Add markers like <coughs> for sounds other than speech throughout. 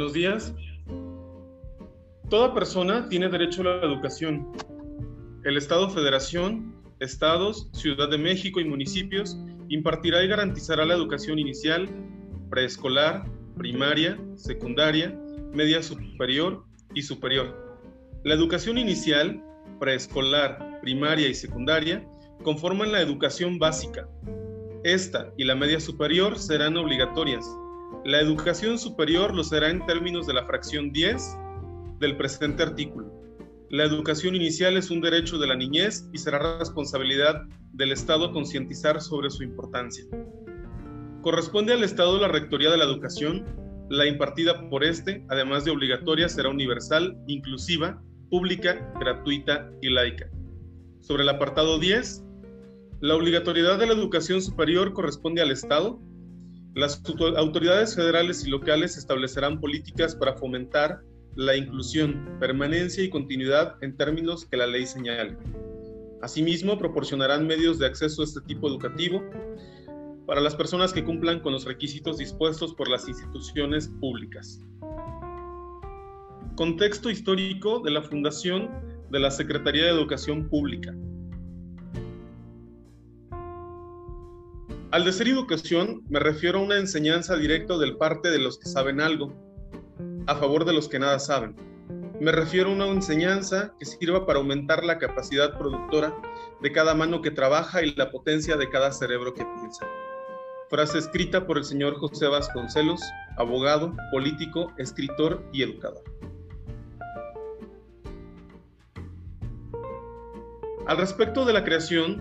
Buenos días. Toda persona tiene derecho a la educación. El Estado Federación, Estados, Ciudad de México y municipios impartirá y garantizará la educación inicial, preescolar, primaria, secundaria, media superior y superior. La educación inicial, preescolar, primaria y secundaria conforman la educación básica. Esta y la media superior serán obligatorias. La educación superior lo será en términos de la fracción 10 del presente artículo. La educación inicial es un derecho de la niñez y será responsabilidad del Estado concientizar sobre su importancia. Corresponde al Estado la rectoría de la educación. La impartida por este, además de obligatoria, será universal, inclusiva, pública, gratuita y laica. Sobre el apartado 10, la obligatoriedad de la educación superior corresponde al Estado. Las autoridades federales y locales establecerán políticas para fomentar la inclusión, permanencia y continuidad en términos que la ley señale. Asimismo, proporcionarán medios de acceso a este tipo educativo para las personas que cumplan con los requisitos dispuestos por las instituciones públicas. Contexto histórico de la fundación de la Secretaría de Educación Pública. Al decir educación, me refiero a una enseñanza directa del parte de los que saben algo, a favor de los que nada saben. Me refiero a una enseñanza que sirva para aumentar la capacidad productora de cada mano que trabaja y la potencia de cada cerebro que piensa. Frase escrita por el señor José Vasconcelos, abogado, político, escritor y educador. Al respecto de la creación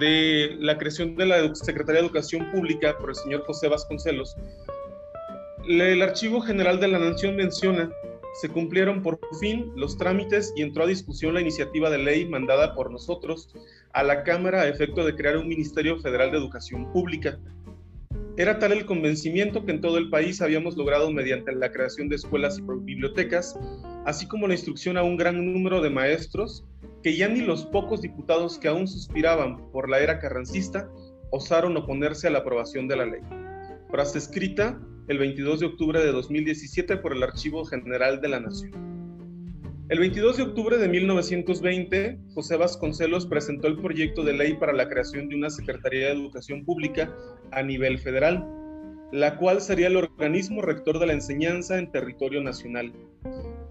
de la creación de la Secretaría de Educación Pública por el señor José Vasconcelos, el Archivo General de la Nación menciona, se cumplieron por fin los trámites y entró a discusión la iniciativa de ley mandada por nosotros a la Cámara a efecto de crear un Ministerio Federal de Educación Pública. Era tal el convencimiento que en todo el país habíamos logrado mediante la creación de escuelas y bibliotecas, así como la instrucción a un gran número de maestros, que ya ni los pocos diputados que aún suspiraban por la era carrancista osaron oponerse a la aprobación de la ley. Frase escrita el 22 de octubre de 2017 por el Archivo General de la Nación. El 22 de octubre de 1920, José Vasconcelos presentó el proyecto de ley para la creación de una Secretaría de Educación Pública a nivel federal, la cual sería el organismo rector de la enseñanza en territorio nacional,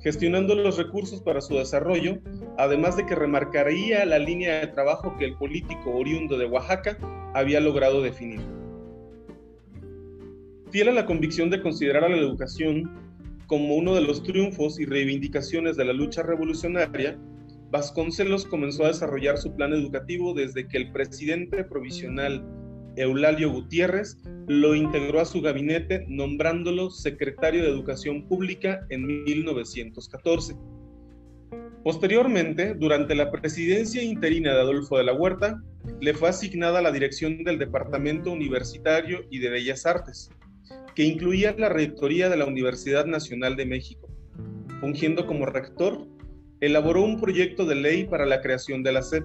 gestionando los recursos para su desarrollo, además de que remarcaría la línea de trabajo que el político oriundo de Oaxaca había logrado definir. Fiel a la convicción de considerar a la educación como uno de los triunfos y reivindicaciones de la lucha revolucionaria, Vasconcelos comenzó a desarrollar su plan educativo desde que el presidente provisional Eulalio Gutiérrez lo integró a su gabinete nombrándolo secretario de Educación Pública en 1914. Posteriormente, durante la presidencia interina de Adolfo de la Huerta, le fue asignada la dirección del Departamento Universitario y de Bellas Artes, que incluía la rectoría de la Universidad Nacional de México. Fungiendo como rector, elaboró un proyecto de ley para la creación de la SEP.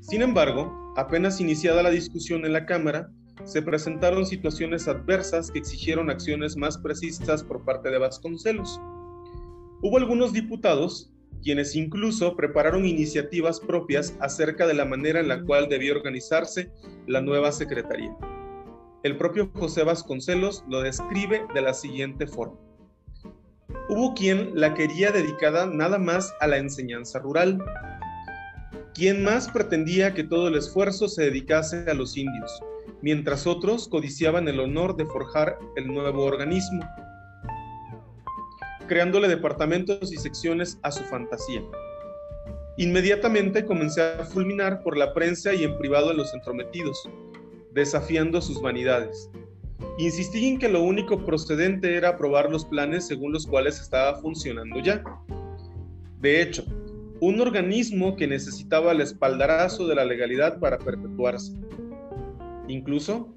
Sin embargo, apenas iniciada la discusión en la Cámara, se presentaron situaciones adversas que exigieron acciones más precisas por parte de Vasconcelos. Hubo algunos diputados quienes incluso prepararon iniciativas propias acerca de la manera en la cual debía organizarse la nueva Secretaría. El propio José Vasconcelos lo describe de la siguiente forma. Hubo quien la quería dedicada nada más a la enseñanza rural, quien más pretendía que todo el esfuerzo se dedicase a los indios, mientras otros codiciaban el honor de forjar el nuevo organismo, creándole departamentos y secciones a su fantasía. Inmediatamente comencé a fulminar por la prensa y en privado a los entrometidos, desafiando sus vanidades. Insistí en que lo único procedente era aprobar los planes según los cuales estaba funcionando ya. De hecho, un organismo que necesitaba el espaldarazo de la legalidad para perpetuarse. Incluso,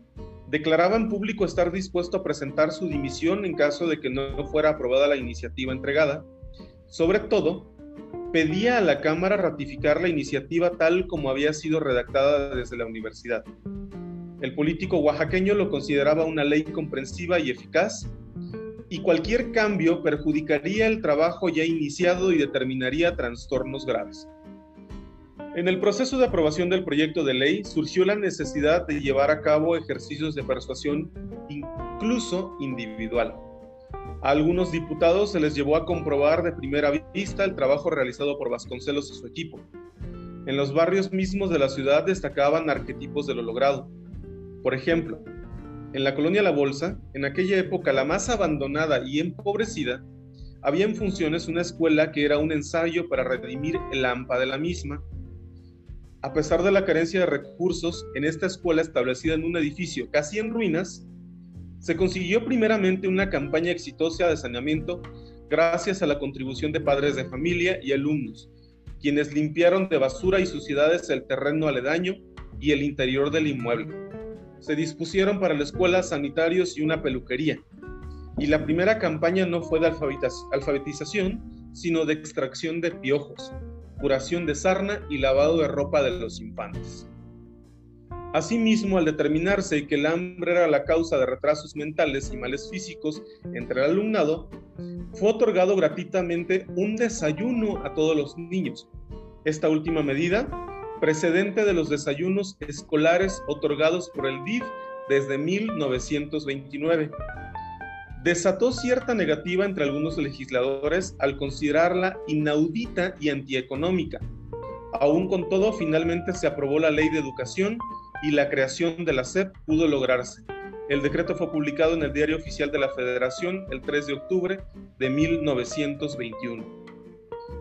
declaraba en público estar dispuesto a presentar su dimisión en caso de que no fuera aprobada la iniciativa entregada. Sobre todo, pedía a la Cámara ratificar la iniciativa tal como había sido redactada desde la universidad. El político oaxaqueño lo consideraba una ley comprensiva y eficaz, y cualquier cambio perjudicaría el trabajo ya iniciado y determinaría trastornos graves. En el proceso de aprobación del proyecto de ley surgió la necesidad de llevar a cabo ejercicios de persuasión incluso individual. A algunos diputados se les llevó a comprobar de primera vista el trabajo realizado por Vasconcelos y su equipo. En los barrios mismos de la ciudad destacaban arquetipos de lo logrado. Por ejemplo, en la colonia La Bolsa, en aquella época la más abandonada y empobrecida, había en funciones una escuela que era un ensayo para redimir el AMPA de la misma. A pesar de la carencia de recursos, en esta escuela establecida en un edificio casi en ruinas, se consiguió primeramente una campaña exitosa de saneamiento gracias a la contribución de padres de familia y alumnos, quienes limpiaron de basura y suciedades el terreno aledaño y el interior del inmueble se dispusieron para la escuela sanitarios y una peluquería. Y la primera campaña no fue de alfabetización, sino de extracción de piojos, curación de sarna y lavado de ropa de los infantes. Asimismo, al determinarse que el hambre era la causa de retrasos mentales y males físicos entre el alumnado, fue otorgado gratuitamente un desayuno a todos los niños. Esta última medida precedente de los desayunos escolares otorgados por el DIF desde 1929. Desató cierta negativa entre algunos legisladores al considerarla inaudita y antieconómica. Aún con todo, finalmente se aprobó la ley de educación y la creación de la SEP pudo lograrse. El decreto fue publicado en el Diario Oficial de la Federación el 3 de octubre de 1921.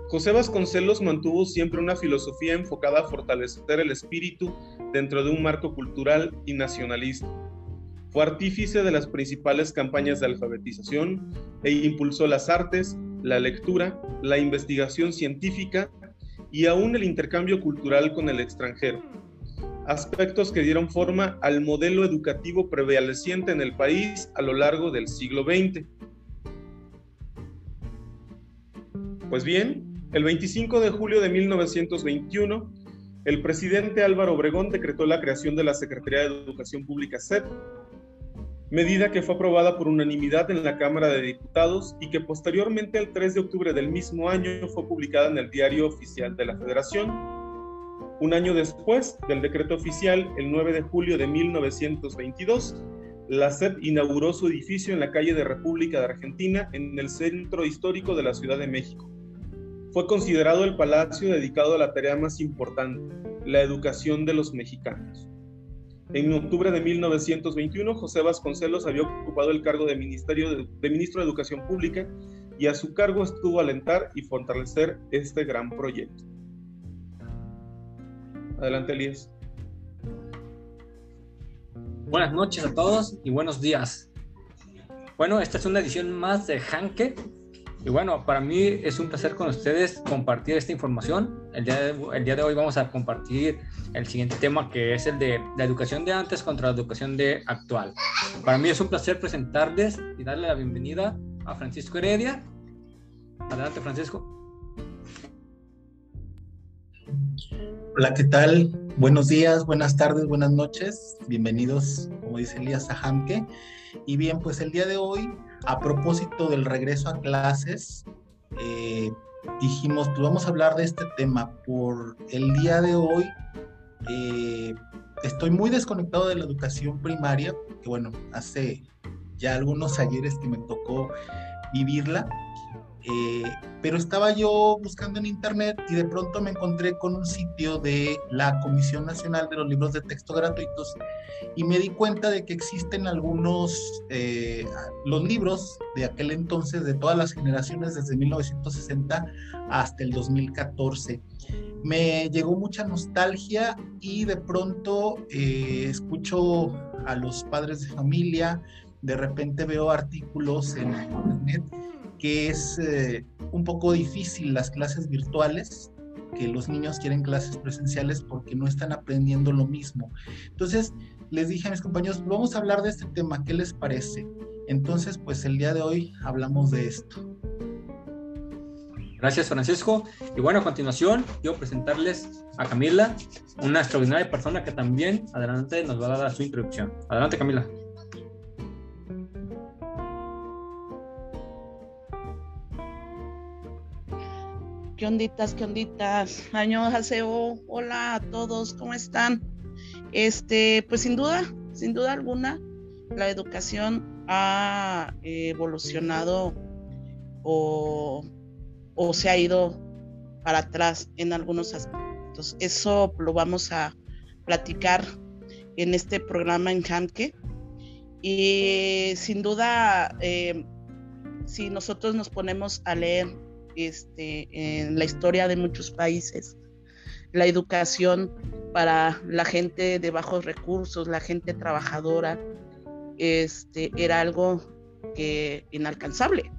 José Vasconcelos mantuvo siempre una filosofía enfocada a fortalecer el espíritu dentro de un marco cultural y nacionalista. Fue artífice de las principales campañas de alfabetización e impulsó las artes, la lectura, la investigación científica y aún el intercambio cultural con el extranjero, aspectos que dieron forma al modelo educativo prevaleciente en el país a lo largo del siglo XX. Pues bien, el 25 de julio de 1921, el presidente Álvaro Obregón decretó la creación de la Secretaría de Educación Pública SEP, medida que fue aprobada por unanimidad en la Cámara de Diputados y que posteriormente el 3 de octubre del mismo año fue publicada en el Diario Oficial de la Federación. Un año después del decreto oficial, el 9 de julio de 1922, la SEP inauguró su edificio en la calle de República de Argentina, en el centro histórico de la Ciudad de México fue considerado el palacio dedicado a la tarea más importante, la educación de los mexicanos. En octubre de 1921, José Vasconcelos había ocupado el cargo de, Ministerio de, Ministro de Educación Pública y a su cargo estuvo alentar y fortalecer este gran proyecto. Adelante, Elías. Buenas noches a todos y buenos días. Bueno, esta es una edición más de Hanke, y bueno, para mí es un placer con ustedes compartir esta información. El día, de, el día de hoy vamos a compartir el siguiente tema que es el de la educación de antes contra la educación de actual. Para mí es un placer presentarles y darle la bienvenida a Francisco Heredia. Adelante, Francisco. Hola, ¿qué tal? Buenos días, buenas tardes, buenas noches. Bienvenidos, como dice Elías, a Hamke. Y bien, pues el día de hoy a propósito del regreso a clases, eh, dijimos, pues vamos a hablar de este tema. Por el día de hoy, eh, estoy muy desconectado de la educación primaria, que bueno, hace ya algunos ayeres que me tocó vivirla. Eh, pero estaba yo buscando en internet y de pronto me encontré con un sitio de la Comisión Nacional de los Libros de Texto Gratuitos y me di cuenta de que existen algunos, eh, los libros de aquel entonces, de todas las generaciones, desde 1960 hasta el 2014. Me llegó mucha nostalgia y de pronto eh, escucho a los padres de familia, de repente veo artículos en internet que es eh, un poco difícil las clases virtuales, que los niños quieren clases presenciales porque no están aprendiendo lo mismo. Entonces, les dije a mis compañeros, vamos a hablar de este tema, ¿qué les parece? Entonces, pues el día de hoy hablamos de esto. Gracias, Francisco. Y bueno, a continuación, yo presentarles a Camila, una extraordinaria persona que también adelante nos va a dar su introducción. Adelante, Camila. ¿Qué onditas, qué onditas? Año Haseo, hola a todos, ¿cómo están? Este, pues sin duda, sin duda alguna, la educación ha evolucionado o, o se ha ido para atrás en algunos aspectos. Eso lo vamos a platicar en este programa en Hamke. Y sin duda, eh, si nosotros nos ponemos a leer este, en la historia de muchos países, la educación para la gente de bajos recursos, la gente trabajadora, este, era algo inalcanzable.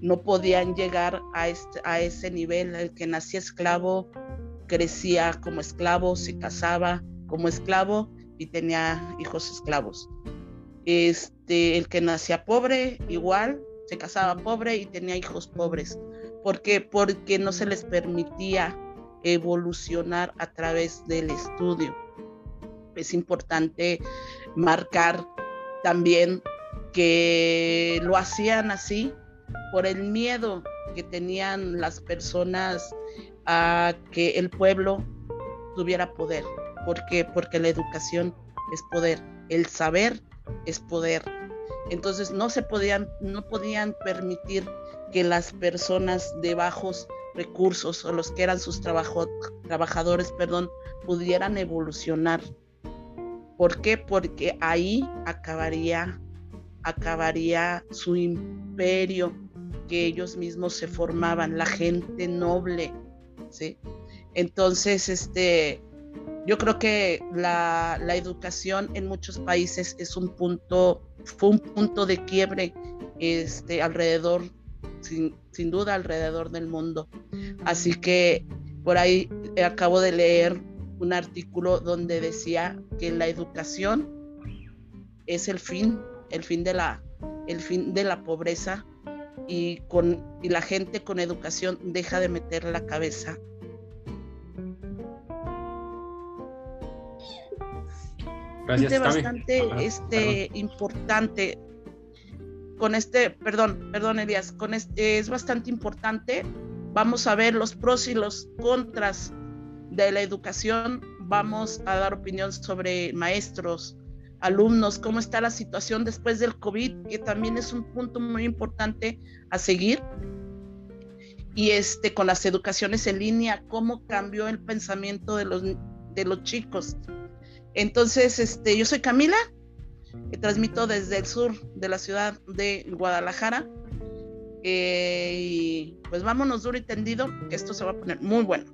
No podían llegar a, este, a ese nivel. El que nacía esclavo crecía como esclavo, se casaba como esclavo y tenía hijos esclavos. Este, el que nacía pobre, igual, se casaba pobre y tenía hijos pobres. ¿Por qué? Porque no se les permitía evolucionar a través del estudio. Es importante marcar también que lo hacían así por el miedo que tenían las personas a que el pueblo tuviera poder. ¿Por qué? Porque la educación es poder, el saber es poder. Entonces no se podían, no podían permitir que las personas de bajos recursos o los que eran sus trabajadores, perdón, pudieran evolucionar. ¿Por qué? Porque ahí acabaría, acabaría su imperio que ellos mismos se formaban, la gente noble, ¿sí? Entonces, este, yo creo que la, la educación en muchos países es un punto, fue un punto de quiebre este, alrededor sin, duda alrededor del mundo. Así que por ahí acabo de leer un artículo donde decía que la educación es el fin, el fin de la, el fin de la pobreza y, con, y la gente con educación deja de meter la cabeza. Gracias, bastante este, importante con este, perdón, perdón Elías, con este es bastante importante. Vamos a ver los pros y los contras de la educación. Vamos a dar opinión sobre maestros, alumnos, cómo está la situación después del COVID, que también es un punto muy importante a seguir. Y este, con las educaciones en línea, cómo cambió el pensamiento de los, de los chicos. Entonces, este, yo soy Camila, transmito desde el sur de la ciudad de Guadalajara. Eh, y pues vámonos duro y tendido, que esto se va a poner muy bueno.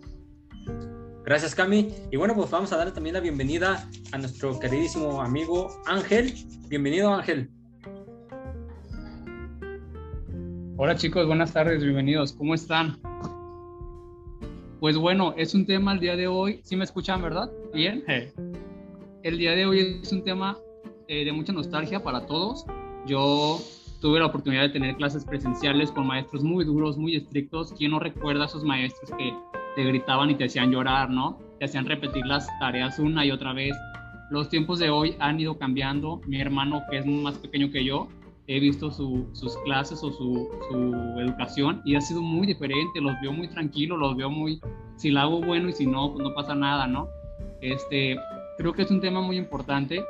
Gracias, Cami. Y bueno, pues vamos a darle también la bienvenida a nuestro queridísimo amigo Ángel. Bienvenido, Ángel. Hola chicos, buenas tardes, bienvenidos. ¿Cómo están? Pues bueno, es un tema el día de hoy. ¿Sí me escuchan, verdad? Bien. El día de hoy es un tema eh, de mucha nostalgia para todos. Yo tuve la oportunidad de tener clases presenciales con maestros muy duros, muy estrictos. ¿Quién no recuerda a esos maestros que te gritaban y te hacían llorar, ¿no? Te hacían repetir las tareas una y otra vez. Los tiempos de hoy han ido cambiando. Mi hermano, que es más pequeño que yo, he visto sus clases o su, su, educación y ha sido muy diferente. Los veo muy tranquilos, los veo muy, si la hago bueno y si no, pues no pasa nada, ¿no? Este, creo que es un tema muy importante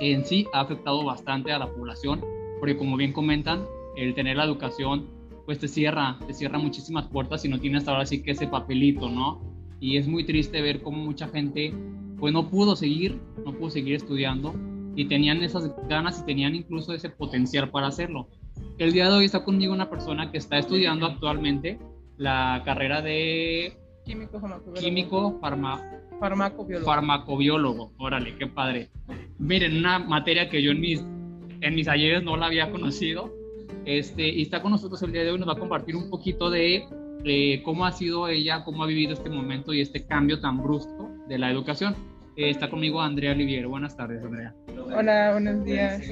en sí ha afectado bastante a la población, porque como bien comentan, el tener la educación pues te cierra, te cierra muchísimas puertas y no tienes ahora sí que ese papelito, ¿no? Y es muy triste ver cómo mucha gente pues no pudo seguir, no pudo seguir estudiando y tenían esas ganas y tenían incluso ese potencial para hacerlo. El día de hoy está conmigo una persona que está estudiando actualmente la carrera de químico, químico farma, farmacobiólogo. Farmacobiólogo, órale, qué padre. Miren, una materia que yo en mis, en mis ayeres no la había conocido. Este, y está con nosotros el día de hoy, nos va a compartir un poquito de cómo ha sido ella, cómo ha vivido este momento y este cambio tan brusco de la educación. Eh, está conmigo Andrea Olivier. Buenas tardes, Andrea. Hola, buenos días.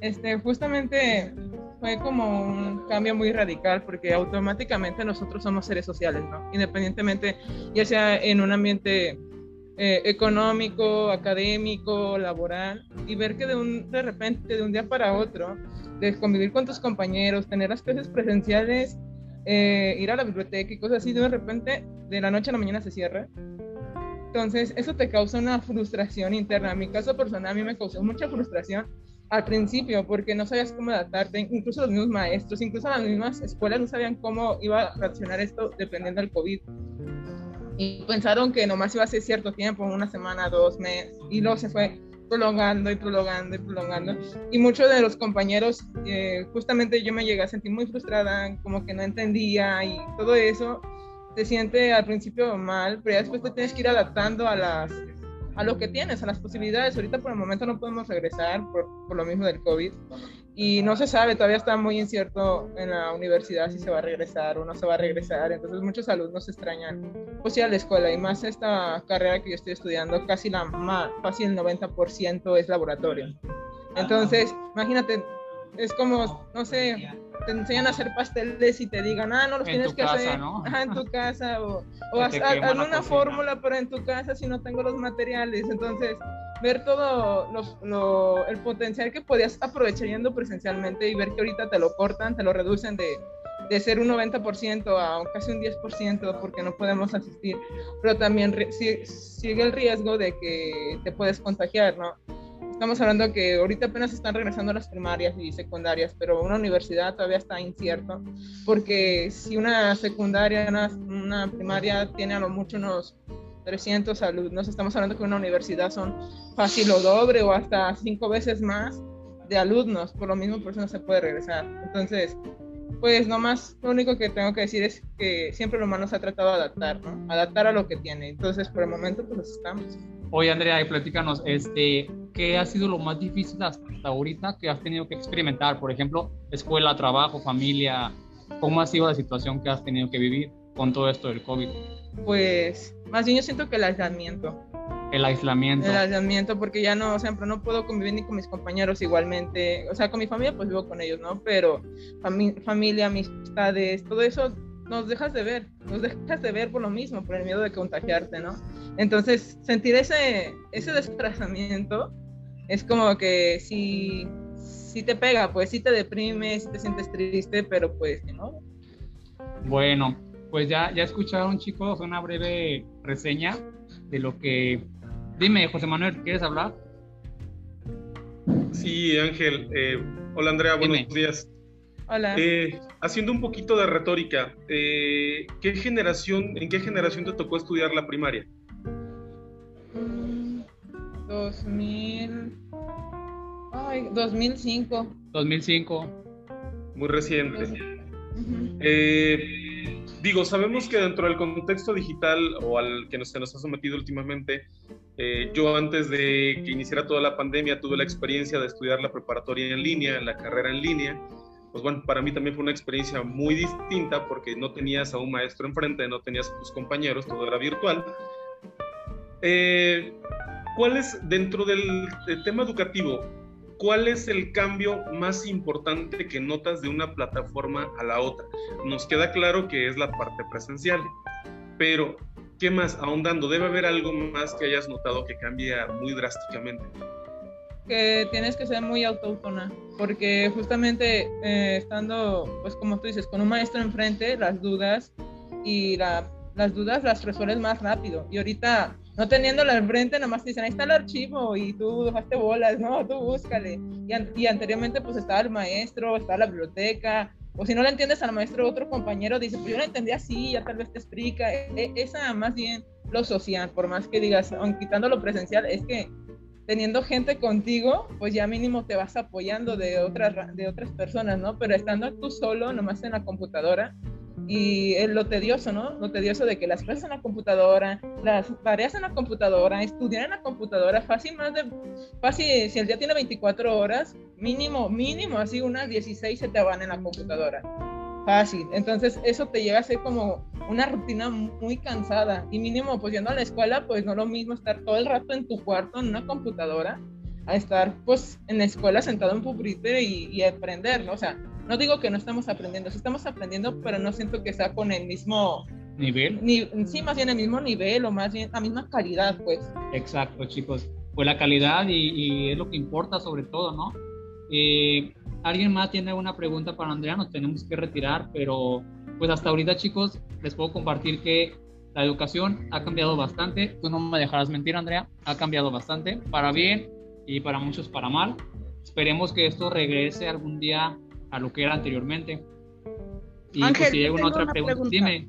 Este, justamente fue como un cambio muy radical porque automáticamente nosotros somos seres sociales, ¿no? Independientemente, ya sea en un ambiente eh, económico, académico, laboral, y ver que de, un, de repente, de un día para otro, de convivir con tus compañeros, tener las clases presenciales, eh, ir a la biblioteca y cosas así, de repente, de la noche a la mañana se cierra. Entonces, eso te causa una frustración interna. En mi caso personal, a mí me causó mucha frustración al principio porque no sabías cómo adaptarte, incluso los mismos maestros, incluso las mismas escuelas no sabían cómo iba a reaccionar esto dependiendo del COVID. Y pensaron que nomás iba a ser cierto tiempo, una semana, dos meses, y luego se fue prolongando y prolongando y prolongando. Y muchos de los compañeros, eh, justamente yo me llegué a sentir muy frustrada, como que no entendía y todo eso te siente al principio mal, pero ya después te tienes que ir adaptando a las a lo que tienes, a las posibilidades. Ahorita por el momento no podemos regresar por, por, lo mismo del COVID y no se sabe, todavía está muy incierto en la universidad si se va a regresar o no se va a regresar. Entonces muchos alumnos extrañan pues ir a la escuela y más esta carrera que yo estoy estudiando, casi la más, casi el 90% es laboratorio. Entonces, imagínate, es como, no sé, te enseñan a hacer pasteles y te digan, ah, no los tienes que hacer en tu casa o, o haz, una fórmula para en tu casa si no tengo los materiales. Entonces, ver todo lo, el potencial que podías aprovechar yendo presencialmente y ver que ahorita te lo cortan, te lo reducen de, de ser un 90% a casi un 10% porque no podemos asistir, pero también sigue el riesgo de que te puedes contagiar, ¿no? Estamos hablando que ahorita apenas están regresando las primarias y secundarias, pero una universidad todavía está incierto, porque si una secundaria, una, primaria tiene a lo mucho unos 300 alumnos, estamos hablando que una universidad son fácil o doble o hasta cinco veces más de alumnos, por lo mismo por eso no se puede regresar. Entonces, pues nomás lo único que tengo que decir es que siempre lo humano se ha tratado de adaptar, ¿no? Adaptar a lo que tiene. Entonces, por el momento, pues estamos. Oye, Andrea, y platícanos, este, ¿qué ha sido lo más difícil hasta ahorita que has tenido que experimentar? Por ejemplo, escuela, trabajo, familia. ¿Cómo ha sido la situación que has tenido que vivir con todo esto del COVID? Pues, más bien yo siento que el aislamiento. El aislamiento. El aislamiento, porque ya no, o sea, no puedo convivir ni con mis compañeros igualmente. O sea, con mi familia, pues vivo con ellos, ¿no? Pero familia, amistades, todo eso nos dejas de ver, nos dejas de ver por lo mismo, por el miedo de contagiarte, ¿no? Entonces, sentir ese, ese desplazamiento es como que si, si te pega, pues si te deprimes, si te sientes triste, pero pues, ¿no? Bueno, pues ya, ya escucharon chicos una breve reseña de lo que... Dime, José Manuel, ¿quieres hablar? Sí, Ángel. Eh, hola Andrea, buenos días. Hola. Eh, haciendo un poquito de retórica, eh, ¿qué generación, ¿en qué generación te tocó estudiar la primaria? 2000. Ay, 2005. 2005. Muy reciente. Eh, digo, sabemos que dentro del contexto digital o al que nos, nos ha sometido últimamente, yo antes de que iniciara toda la pandemia tuve la experiencia de estudiar la preparatoria en línea, la carrera en línea pues bueno, para mí también fue una experiencia muy distinta porque no tenías a un maestro enfrente, no tenías a tus compañeros, todo era virtual. Eh, ¿Cuál es, dentro del, tema educativo, cuál es el cambio más importante que notas de una plataforma a la otra? Nos queda claro que es la parte presencial, pero ¿qué más? Ahondando, debe haber algo más que hayas notado que cambia muy drásticamente que tienes que ser muy autóctona, porque justamente eh, estando, pues como tú dices, con un maestro enfrente, las dudas y la, las dudas las resuelves más rápido. Y ahorita, no teniéndola enfrente, nomás te dicen, ahí está el archivo y tú dejaste bolas, no, tú búscale. Y, anteriormente pues estaba el maestro, estaba la biblioteca, o si no le entiendes al maestro, otro compañero dice, pues yo lo entendí así, ya tal vez te explica. E, e, esa más bien lo social, por más que digas, quitando lo presencial, es que teniendo gente contigo, pues ya mínimo te vas apoyando de otras, de otras personas, ¿no? Pero estando tú solo, nomás en la computadora, y es lo tedioso, ¿no? Lo tedioso de que las clases en la computadora, las tareas en la computadora, estudiar en la computadora, fácil más de, fácil, si el día tiene 24 horas, mínimo, mínimo, así unas 16 se te van en la computadora fácil. Entonces eso te llega a ser como una rutina muy cansada y mínimo pues yendo a la escuela pues no lo mismo estar todo el rato en tu cuarto en una computadora a estar pues en la escuela sentado en pupitre y, y aprender, ¿no? O sea, no digo que no estamos aprendiendo, sí estamos aprendiendo, pero no siento que sea con el mismo nivel. Ni, sí, más bien el mismo nivel o más bien la misma calidad, pues. Exacto, chicos. Pues la calidad y, y es lo que importa sobre todo, ¿no? Eh, ¿Alguien más tiene alguna pregunta para Andrea? Nos tenemos que retirar, pero pues hasta ahorita chicos les puedo compartir que la educación ha cambiado bastante. Tú no me dejarás mentir, Andrea. Ha cambiado bastante, para bien y para muchos para mal. Esperemos que esto regrese algún día a lo que era anteriormente. Y Ángel, pues, si hay alguna otra pregunta, dime.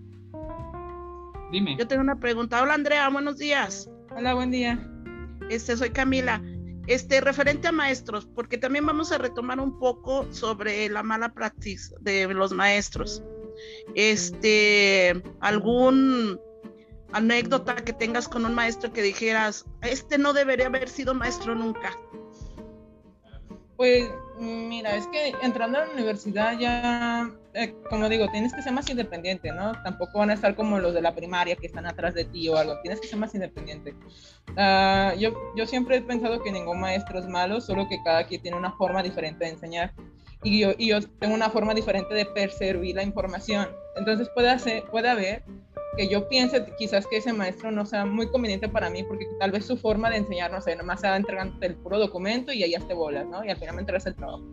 Dime. Yo tengo una pregunta. Hola Andrea, buenos días. Hola, buen día. Este, soy Camila. Este, referente a maestros, porque también vamos a retomar un poco sobre la mala práctica de los maestros. Este, algún anécdota que tengas con un maestro que dijeras, este no debería haber sido maestro nunca. Pues mira, es que entrando a la universidad ya, eh, como digo, tienes que ser más independiente, ¿no? Tampoco van a estar como los de la primaria que están atrás de ti o algo, tienes que ser más independiente. Uh, yo, yo siempre he pensado que ningún maestro es malo, solo que cada quien tiene una forma diferente de enseñar. Y yo, y yo tengo una forma diferente de percibir la información. Entonces puede, hacer, puede haber que yo piense quizás que ese maestro no sea muy conveniente para mí porque tal vez su forma de enseñar, no sé, nomás sea entregando el puro documento y ahí te bolas, ¿no? Y al final me entregas el trabajo.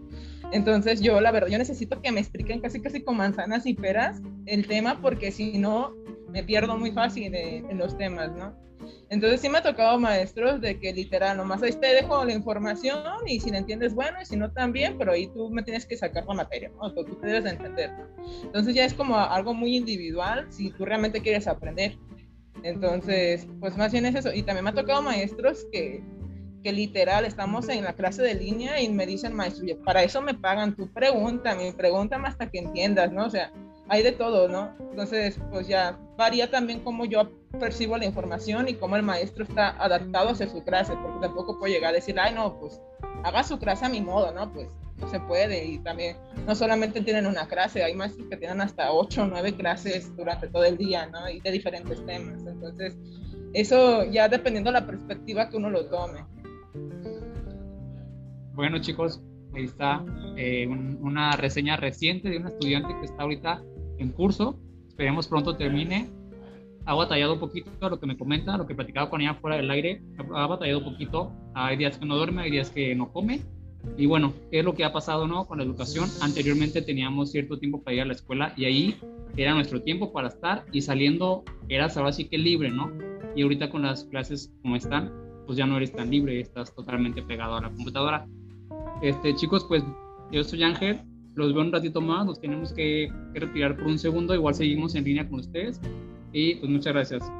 Entonces yo, la verdad, yo necesito que me expliquen casi casi con manzanas y peras el tema porque si no, me pierdo muy fácil en los temas, ¿no? Entonces sí me ha tocado maestros de que literal, nomás ahí te dejo la información y si la entiendes, bueno, y si no también, pero ahí tú me tienes que sacar la materia, ¿no? tú te debes de entender. Entonces ya es como algo muy individual si tú realmente quieres aprender. Entonces, pues más bien es eso. Y también me ha tocado maestros que, que literal estamos en la clase de línea y me dicen, maestro, para eso me pagan, tu pregunta, mi pregunta hasta que entiendas, ¿no? O sea, hay de todo, ¿no? Entonces, pues ya varía también cómo yo percibo la información y cómo el maestro está adaptado hacia su clase, porque tampoco puedo llegar a decir, ay, no, pues haga su clase a mi modo, ¿no? Pues no se puede y también no solamente tienen una clase, hay maestros que tienen hasta ocho o nueve clases durante todo el día, ¿no? Y de diferentes temas. Entonces, eso ya dependiendo de la perspectiva que uno lo tome. Bueno, chicos, ahí está eh, una reseña reciente de un estudiante que está ahorita en curso. Esperemos pronto termine. Ha batallado un poquito lo que me comenta, lo que platicaba con ella fuera del aire. Ha batallado un poquito. Hay días que no duerme, hay días que no come. Y bueno, es lo que ha pasado ¿no? con la educación. Anteriormente teníamos cierto tiempo para ir a la escuela y ahí era nuestro tiempo para estar y saliendo eras ahora sí que libre, ¿no? Y ahorita con las clases como están, pues ya no eres tan libre, estás totalmente pegado a la computadora. Este, chicos, pues yo soy Ángel, los veo un ratito más, nos tenemos que, retirar por un segundo, igual seguimos en línea con ustedes y pues muchas gracias.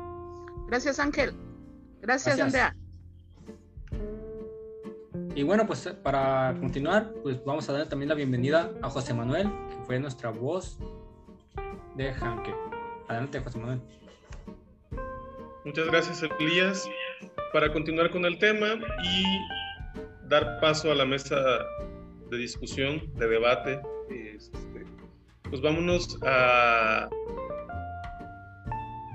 Gracias Ángel, gracias, Andrea. Y bueno, pues para continuar, pues vamos a dar también la bienvenida a José Manuel, que fue nuestra voz de Hanke. Adelante, José Manuel. Muchas gracias, Elías. Para continuar con el tema y dar paso a la mesa de discusión, de debate, este, pues vámonos a,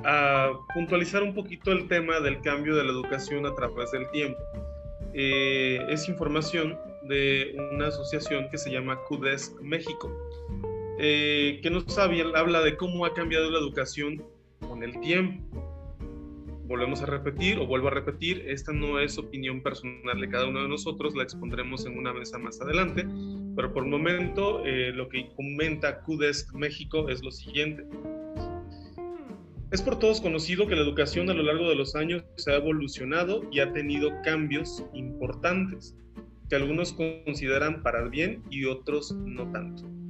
a puntualizar un poquito el tema del cambio de la educación a través del tiempo. Eh, es información de una asociación que se llama CUDES México, eh, que nos habla de cómo ha cambiado la educación con el tiempo volvemos a repetir o vuelvo a repetir, esta no es opinión personal de cada uno de nosotros, la expondremos en una mesa más adelante, pero por el momento eh, lo que comenta QDES México es lo siguiente. Es por todos conocido que la educación a lo largo de los años se ha evolucionado y ha tenido cambios importantes, que algunos consideran para bien y otros no tanto.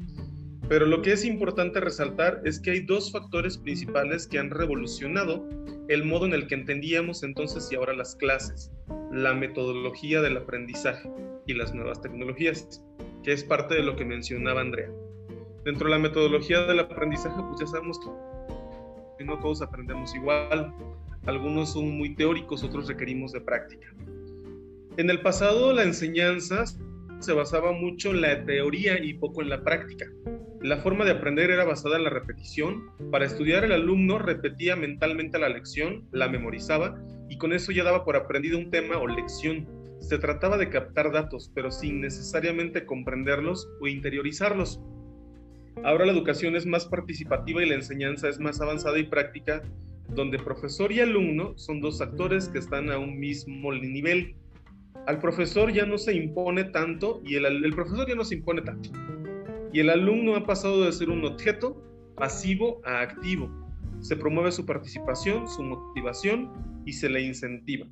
Pero lo que es importante resaltar es que hay dos factores principales que han revolucionado el modo en el que entendíamos entonces y ahora las clases, la metodología del aprendizaje y las nuevas tecnologías, que es parte de lo que mencionaba Andrea. Dentro de la metodología del aprendizaje, pues ya sabemos que no todos aprendemos igual, algunos son muy teóricos, otros requerimos de práctica. En el pasado la enseñanza se basaba mucho en la teoría y poco en la práctica. La forma de aprender era basada en la repetición. Para estudiar el alumno repetía mentalmente la lección, la memorizaba y con eso ya daba por aprendido un tema o lección. Se trataba de captar datos, pero sin necesariamente comprenderlos o interiorizarlos. Ahora la educación es más participativa y la enseñanza es más avanzada y práctica, donde profesor y alumno son dos actores que están a un mismo nivel. Al profesor ya no se impone tanto y el, profesor ya no se impone tanto y el alumno ha pasado de ser un objeto pasivo a activo. Se promueve su participación, su motivación y se le incentiva.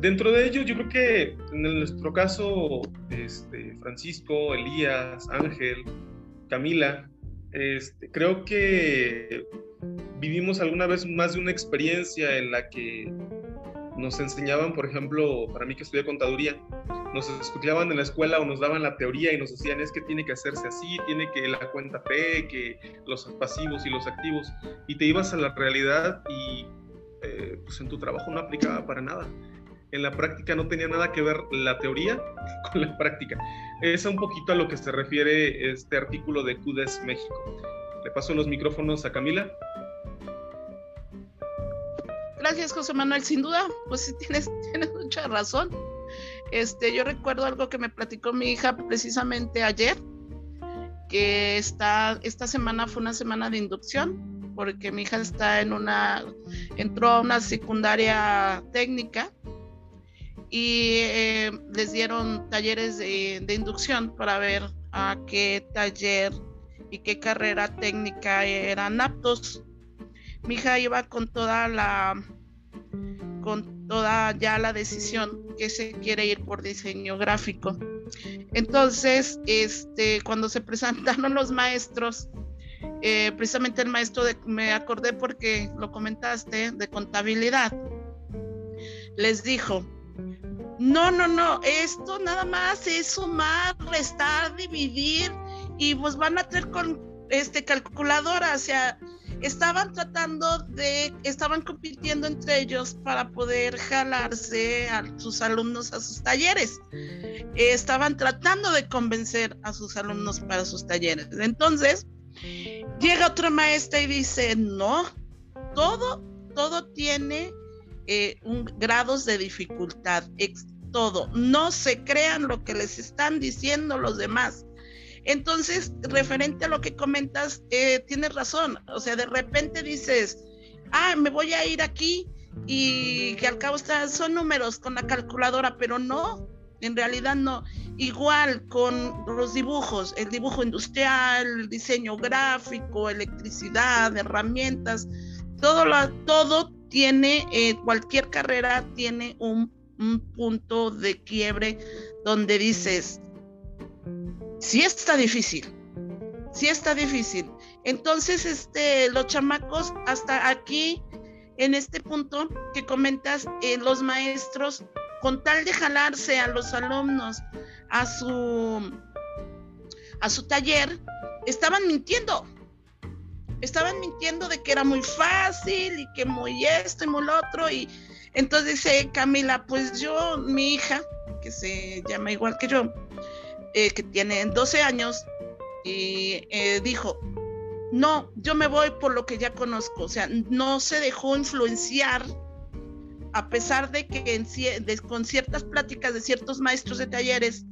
Dentro de ello, yo creo que en nuestro caso, este, Francisco, Elías, Ángel, Camila, este, creo que vivimos alguna vez más de una experiencia en la que nos enseñaban, por ejemplo, para mí que estudié contaduría, nos escuchaban en la escuela o nos daban la teoría y nos decían es que tiene que hacerse así, tiene que la cuenta P, que los pasivos y los activos, y te ibas a la realidad y eh, pues en tu trabajo no aplicaba para nada. En la práctica no tenía nada que ver la teoría <laughs> con la práctica. Es un poquito a lo que se refiere este artículo de CUDES México. Le paso los micrófonos a Camila. Gracias, José Manuel. Sin duda, pues sí <laughs> tienes, tienes mucha razón. Este, yo recuerdo algo que me platicó mi hija precisamente ayer, que está, esta semana fue una semana de inducción, porque mi hija está en una, entró a una secundaria técnica y eh, les dieron talleres de, de, inducción para ver a qué taller y qué carrera técnica eran aptos. Mi hija iba con toda la con toda ya la decisión que se quiere ir por diseño gráfico. Entonces, este, cuando se <laughs> presentaron los maestros, eh, precisamente el maestro de, me acordé porque lo comentaste de contabilidad, les dijo, no, no, no, esto nada más es sumar, restar, dividir y pues van a tener con este calculadora, o sea, estaban tratando de, estaban compitiendo entre ellos para poder jalarse a sus alumnos a sus talleres. estaban tratando de convencer a sus alumnos para sus talleres. Entonces, llega otra maestra y dice, no, todo, todo tiene eh, un, grados de dificultad, todo. No se crean lo que les están diciendo los demás. Entonces, referente a lo que comentas, eh, tienes razón. O sea, de repente dices, ah, me voy a ir aquí y que al cabo son números con la calculadora, pero no, en realidad no. Igual con los dibujos, el dibujo industrial, diseño gráfico, electricidad, herramientas, todo, lo, todo tiene, eh, cualquier carrera tiene un punto de quiebre donde dices, sí está difícil, sí está difícil. Entonces, este, los chamacos, hasta aquí, en este punto que comentas, eh, los maestros, con tal de jalarse a los alumnos a su, a su taller, estaban mintiendo. Estaban mintiendo de que era muy fácil y que muy esto y muy lo otro. Y entonces dice Camila, pues yo, mi hija, que se llama igual que yo, eh, que tiene 12 años, y eh, dijo, no, yo me voy por lo que ya conozco, o sea, no se dejó influenciar, a pesar de que con ciertas pláticas de ciertos maestros de talleres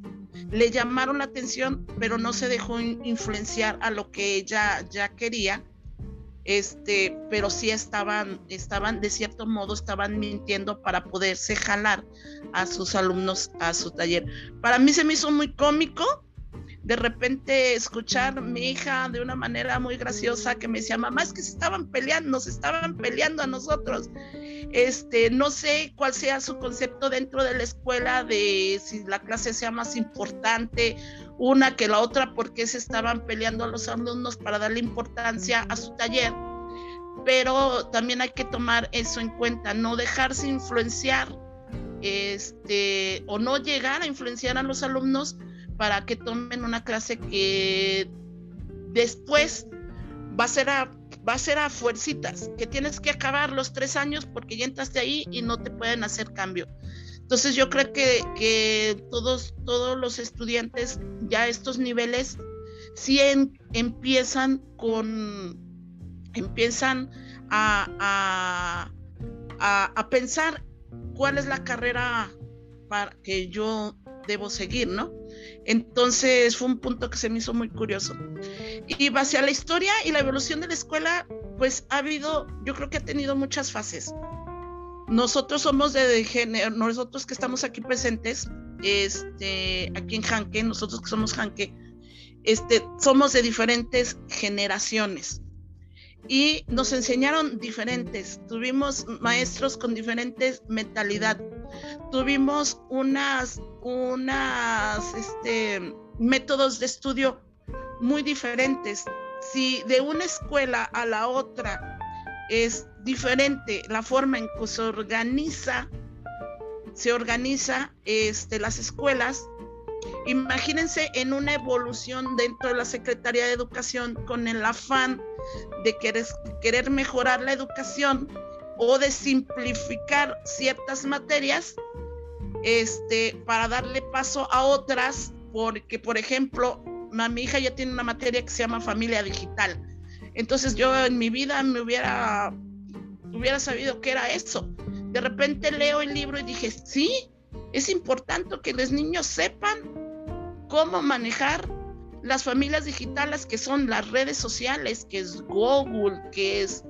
le llamaron la atención, pero no se dejó influenciar a lo que ella ya quería este, pero sí estaban, estaban, de cierto modo, estaban mintiendo para poderse jalar a sus alumnos a su taller. Para mí se me hizo muy cómico de repente escuchar a mi hija de una manera muy graciosa que me decía, mamá, es que se estaban peleando, nos estaban peleando a nosotros. Este, no sé cuál sea su concepto dentro de la escuela de si la clase sea más importante una que la otra porque se estaban peleando a los alumnos para darle importancia a su taller. Pero también hay que tomar eso en cuenta, no dejarse influenciar este, o no llegar a influenciar a los alumnos para que tomen una clase que después va a ser a, va a ser a fuercitas, que tienes que acabar los tres años porque ya entraste ahí y no te pueden hacer cambio. Entonces yo creo que, todos, todos los estudiantes ya a estos niveles sí empiezan con, empiezan a, a, a, pensar cuál es la carrera para que yo debo seguir, ¿no? Entonces fue un punto que se me hizo muy curioso. Y base a la historia y la evolución de la escuela, pues ha habido, yo creo que ha tenido muchas fases. Nosotros somos de, género, nosotros que estamos aquí presentes, este, aquí en Janque, nosotros que somos Janque, este, somos de diferentes generaciones y nos enseñaron diferentes. Tuvimos maestros con diferentes mentalidad. Tuvimos unas, unas este, métodos de estudio muy diferentes. Si de una escuela a la otra es diferente la forma en que se organiza, se organiza este, las escuelas, imagínense en una evolución dentro de la Secretaría de Educación con el afán de querer, querer mejorar la educación o de simplificar ciertas materias este, para darle paso a otras, porque por ejemplo, mi hija ya tiene una materia que se llama familia digital. Entonces yo en mi vida me hubiera, hubiera sabido qué era eso. De repente leo el libro y dije, sí, es importante que los niños sepan cómo manejar las familias digitales que son las redes sociales, que es Google, que es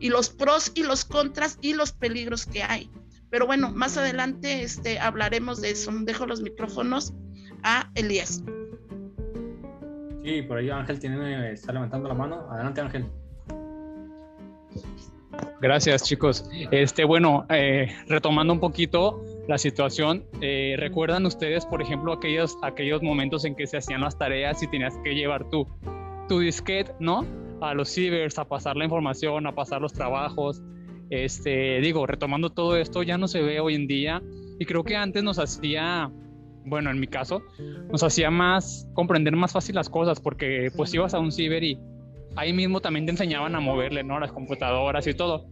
y los pros y los contras y los peligros que hay. Pero bueno, más adelante este, hablaremos de eso. Dejo los micrófonos a Elías. Sí, por ahí Ángel tiene, está levantando la mano. Adelante, Ángel. Gracias, chicos. Este, bueno, eh, retomando un poquito, la situación. Eh, ¿Recuerdan ustedes, por ejemplo, aquellos, aquellos momentos en que se hacían las tareas y tenías que llevar tu, tu disquete, ¿no? A los cibers, a pasar la información, a pasar los trabajos. Este, digo, retomando todo esto, ya no se ve hoy en día y creo que antes nos hacía, bueno, en mi caso, nos hacía más comprender más fácil las cosas porque pues ibas a un ciber y ahí mismo también te enseñaban a moverle, ¿no? Las computadoras y todo.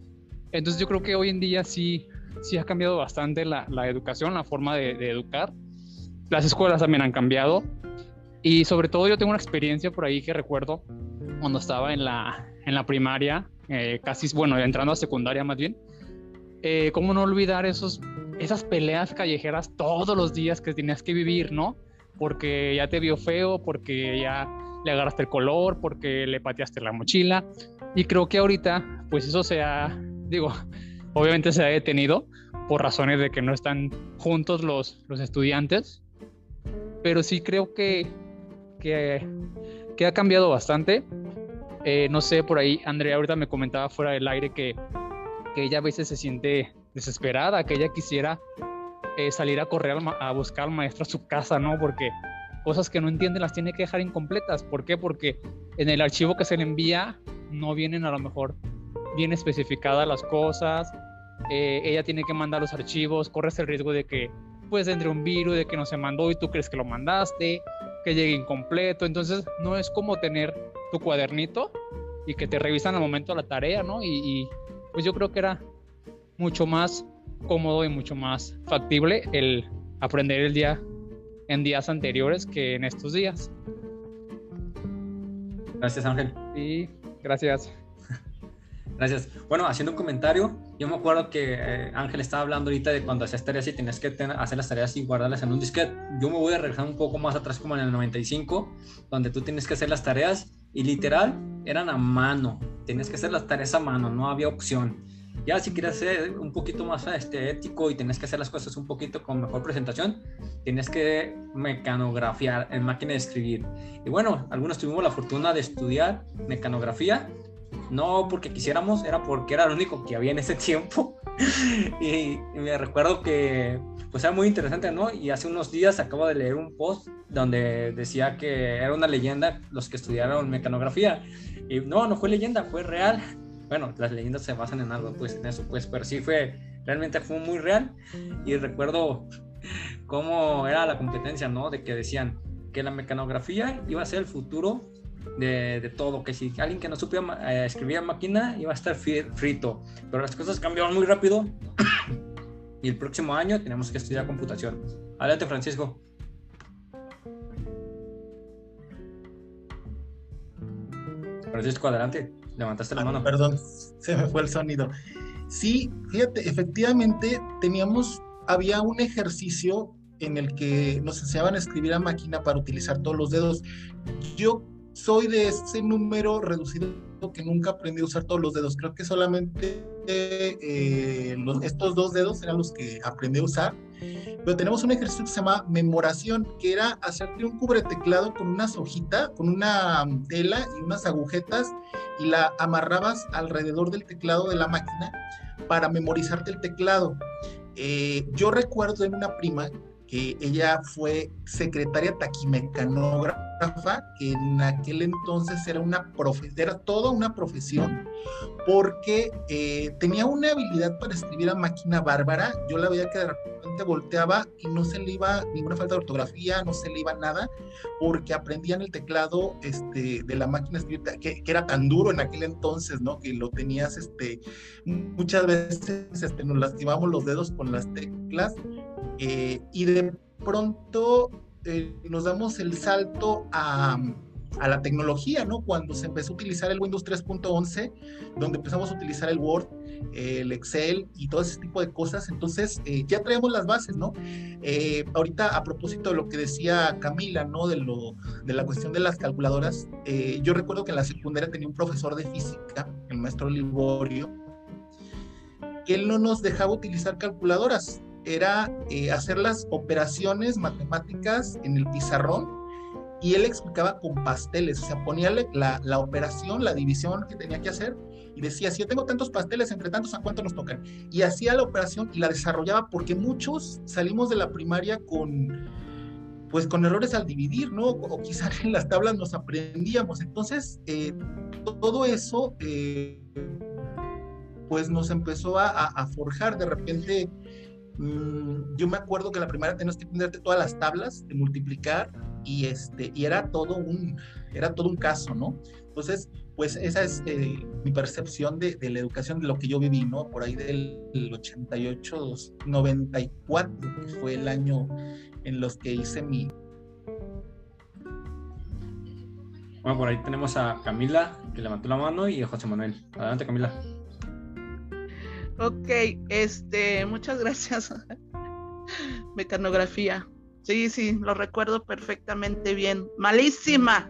Entonces yo creo que hoy en día sí, sí ha cambiado bastante la, la educación, la forma de, de, educar. Las escuelas también han cambiado. Y sobre todo yo tengo una experiencia por ahí que recuerdo cuando estaba en la, en la primaria, eh, casi, bueno, entrando a secundaria más bien. Eh, ¿Cómo no olvidar esos, esas peleas callejeras todos los días que tenías que vivir, ¿no? Porque ya te vio feo, porque ya le agarraste el color, porque le pateaste la mochila. Y creo que ahorita, pues eso se ha, digo, <laughs> obviamente se ha detenido por razones de que no están juntos los, los estudiantes, pero sí creo que, que, que ha cambiado bastante. Eh, no sé, por ahí Andrea ahorita me comentaba fuera del aire que, que ella a veces se siente desesperada, que ella quisiera eh, salir a correr a buscar al maestro a su casa, ¿no? Porque cosas que no entiende las tiene que dejar incompletas. ¿Por qué? Porque en el archivo que se le envía no vienen a lo mejor bien especificadas las cosas, eh, ella tiene que mandar los archivos, corres el riesgo de que pues entre un virus, de que no se mandó y tú crees que lo mandaste, que llegue incompleto, entonces no es como tener tu cuadernito y que te revisan al momento la tarea, ¿no? Y pues yo creo que era mucho más cómodo y mucho más factible el aprender el día en días anteriores que en estos días. Gracias, Ángel. Y gracias. <laughs> Gracias. Bueno, haciendo un comentario, yo me acuerdo que eh, Ángel estaba hablando ahorita de cuando hacías tareas y tenías que tener, hacer las tareas y guardarlas en un disquete. Yo me voy a regresar un poco más atrás, como en el 95, donde tú tienes que hacer las tareas y literal eran a mano. Tenías que hacer las tareas a mano, no había opción. Ya si quieres ser un poquito más este, ético y tienes que hacer las cosas un poquito con mejor presentación, tienes que mecanografiar en máquina de escribir. Y bueno, algunos tuvimos la fortuna de estudiar mecanografía no porque quisiéramos, era porque era lo único que había en ese <laughs> tiempo. y, me recuerdo que pues era muy interesante, ¿no? Y hace unos días acabo de leer un post donde decía que era una leyenda los que estudiaron mecanografía. Y no, no fue leyenda, fue real. Bueno, las leyendas se basan en algo, pues en eso, pues, pero sí fue, realmente fue muy real. Y recuerdo cómo era la competencia, ¿no? De que decían que la mecanografía iba a ser el futuro de, todo, que si alguien que no supiera eh, escribir a máquina iba a estar frito, pero las cosas cambiaron muy rápido y el próximo año tenemos que estudiar computación. Adelante, Francisco. Francisco, adelante. Levantaste la Ah, mano. Perdón, se me fue el sonido. Sí, fíjate, efectivamente teníamos, había un ejercicio en el que nos enseñaban a escribir a máquina para utilizar todos los dedos. Yo soy de ese número reducido que nunca aprendí a usar todos los dedos. Creo que solamente eh, estos dos dedos eran los que aprendí a usar. Pero tenemos un ejercicio que se llama memoración, que era hacerte un cubre teclado con una hojita, con una tela y unas agujetas y la amarrabas alrededor del teclado de la máquina para memorizarte el teclado. Eh, yo recuerdo en una prima que ella fue secretaria taquimecanógrafa, que en aquel entonces era una era toda una profesión, porque eh, tenía una habilidad para escribir a máquina bárbara. Yo la veía que de repente volteaba y no se le iba ninguna falta de ortografía, no se le iba nada, porque aprendían el teclado este, de la máquina escrita, que, que, era tan duro en aquel entonces, ¿no? Que lo tenías, este, muchas veces este, nos lastimamos los dedos con las teclas eh, y de pronto eh, nos damos el salto a, la tecnología, ¿no? Cuando se empezó a utilizar el Windows 3.11, donde empezamos a utilizar el Word, el Excel y todo ese tipo de cosas, entonces eh, ya traemos las bases, ¿no? ahorita a propósito de lo que decía Camila, ¿no? De, lo, de la cuestión de las calculadoras, yo recuerdo que en la secundaria tenía un profesor de física, el maestro Liborio, que él no nos dejaba utilizar calculadoras era eh, hacer las operaciones matemáticas en el pizarrón y él explicaba con pasteles, o sea, ponía la, la, operación, la división que tenía que hacer y decía, si yo tengo tantos pasteles, entre tantos, ¿a cuánto nos tocan? Y hacía la operación y la desarrollaba porque muchos salimos de la primaria con, pues con errores al dividir, ¿no? O quizás <laughs> en las tablas nos aprendíamos. Entonces, eh, todo eso, eh, pues nos empezó a, a, forjar. De repente, Mm, yo me acuerdo que la primera tenías que aprenderte todas las tablas de multiplicar y este y era todo un era todo un caso, ¿no? Entonces, pues esa es eh, mi percepción de, la educación de lo que yo viví, ¿no? Por ahí del 88, 94, que fue el año en los que hice mi... Bueno, por ahí tenemos a Camila, que levantó la mano, y a José Manuel. Adelante, Camila. Ok, este, muchas gracias. <laughs> Mecanografía. Sí, sí, lo recuerdo perfectamente bien. Malísima.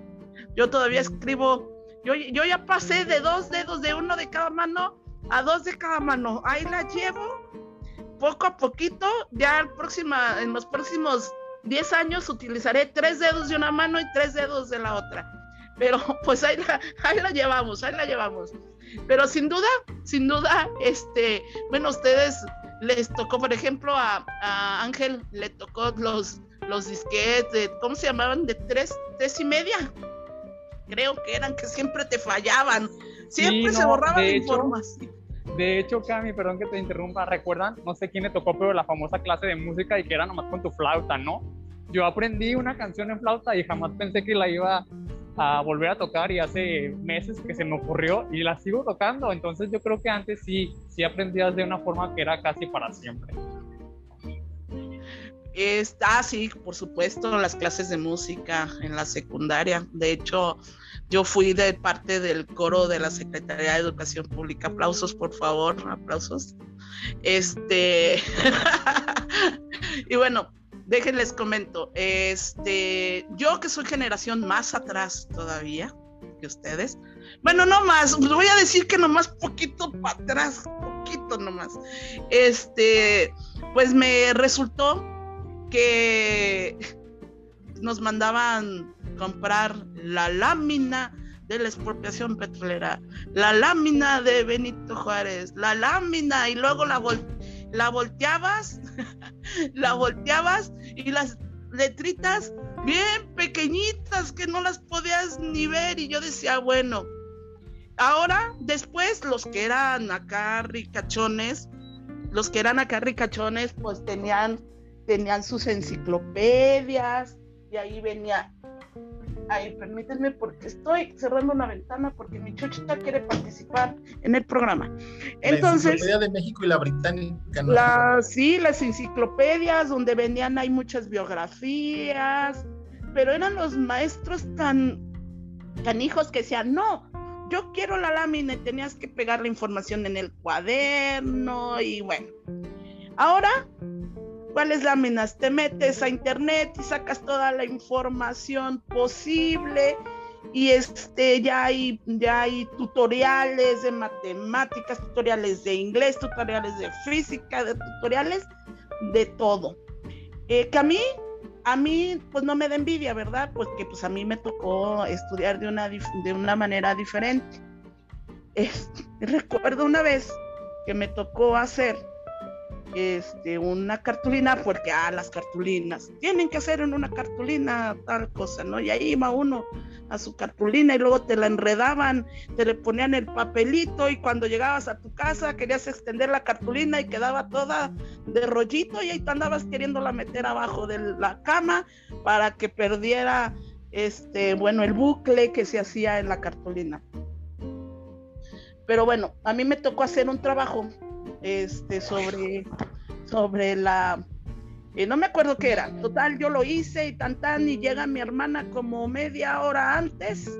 Yo todavía escribo, yo, yo ya pasé de dos dedos de uno de cada mano a dos de cada mano. Ahí la llevo poco a poquito. Ya próxima, en los próximos 10 años utilizaré tres dedos de una mano y tres dedos de la otra. Pero <laughs> pues ahí ahí la llevamos, ahí la llevamos. Pero sin duda, sin duda, este, bueno, ustedes les tocó, por ejemplo, a, Ángel le tocó los, los disquetes, de, ¿cómo se llamaban? De tres, tres y media. Creo que eran que siempre te fallaban. Siempre se borraban información. De hecho, Cami, perdón que te interrumpa, ¿recuerdan? No sé quién le tocó, pero la famosa clase de música y que era nomás con tu flauta, ¿no? Yo aprendí una canción en flauta y jamás pensé que la iba a volver a tocar y hace meses que se me ocurrió y la sigo tocando. Entonces yo creo que antes sí, sí aprendías de una forma que era casi para siempre. Está, sí, por supuesto, las clases de música en la secundaria. De hecho, yo fui de parte del coro de la Secretaría de Educación Pública. Aplausos, por favor, aplausos. Este. <laughs> y bueno, déjenles comento, este, yo que soy generación más atrás todavía que ustedes, bueno, no más, voy a decir que nomás poquito para atrás, poquito nomás, este, pues me resultó que nos mandaban comprar la lámina de la expropiación petrolera, la lámina de Benito Juárez, la lámina y luego la, la volteabas <laughs> la volteabas y las letritas bien pequeñitas que no las podías ni ver. Y yo decía, bueno, ahora después los que eran acá ricachones, los que eran acá ricachones pues tenían tenían sus enciclopedias y ahí venía Ay, permítanme porque estoy cerrando una ventana porque mi chochita quiere participar en el programa. Entonces, la enciclopedia de México y la británica. ¿no? sí, las enciclopedias donde venían hay muchas biografías, pero eran los maestros tan canijos que decían, no, yo quiero la lámina y tenías que pegar la información en el cuaderno y bueno. Ahora ¿Cuáles láminas? Te metes a internet y sacas toda la información posible y este ya hay ya hay tutoriales de matemáticas, tutoriales de inglés, tutoriales de física, de tutoriales de todo. Eh, que a mí a mí pues no me da envidia, ¿verdad? Pues que pues a mí me tocó estudiar de una de una manera diferente. <laughs> recuerdo una vez que me tocó hacer este, una cartulina, porque ah, las cartulinas tienen que hacer en una cartulina tal cosa, ¿no? Y ahí iba uno a su cartulina y luego te la enredaban, te le ponían el papelito y cuando llegabas a tu casa querías extender la cartulina y quedaba toda de rollito y ahí te andabas queriéndola meter abajo de la cama para que perdiera este, bueno, el bucle que se hacía en la cartulina. Pero bueno, a mí me tocó hacer un trabajo este, sobre, sobre la... Eh, no me acuerdo qué era. Total, yo lo hice y tan tan y llega mi hermana como media hora antes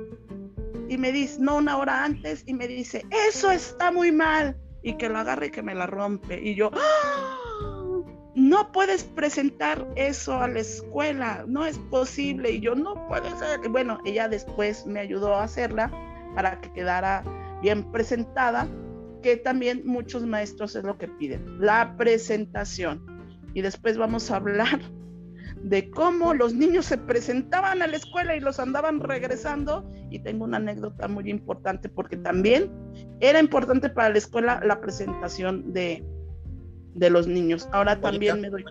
y me dice, no una hora antes, y me dice, eso está muy mal. Y que lo agarre y que me la rompe. Y yo, ¡Ah! no puedes presentar eso a la escuela, no es posible. Y yo, no puede ser. Bueno, ella después me ayudó a hacerla para que quedara bien presentada que también muchos maestros es lo que piden, la presentación. Y después vamos a hablar de cómo los niños se presentaban a la escuela y los andaban regresando. Y tengo una anécdota muy importante porque también era importante para la escuela la presentación de, de los niños. Ahora también me doy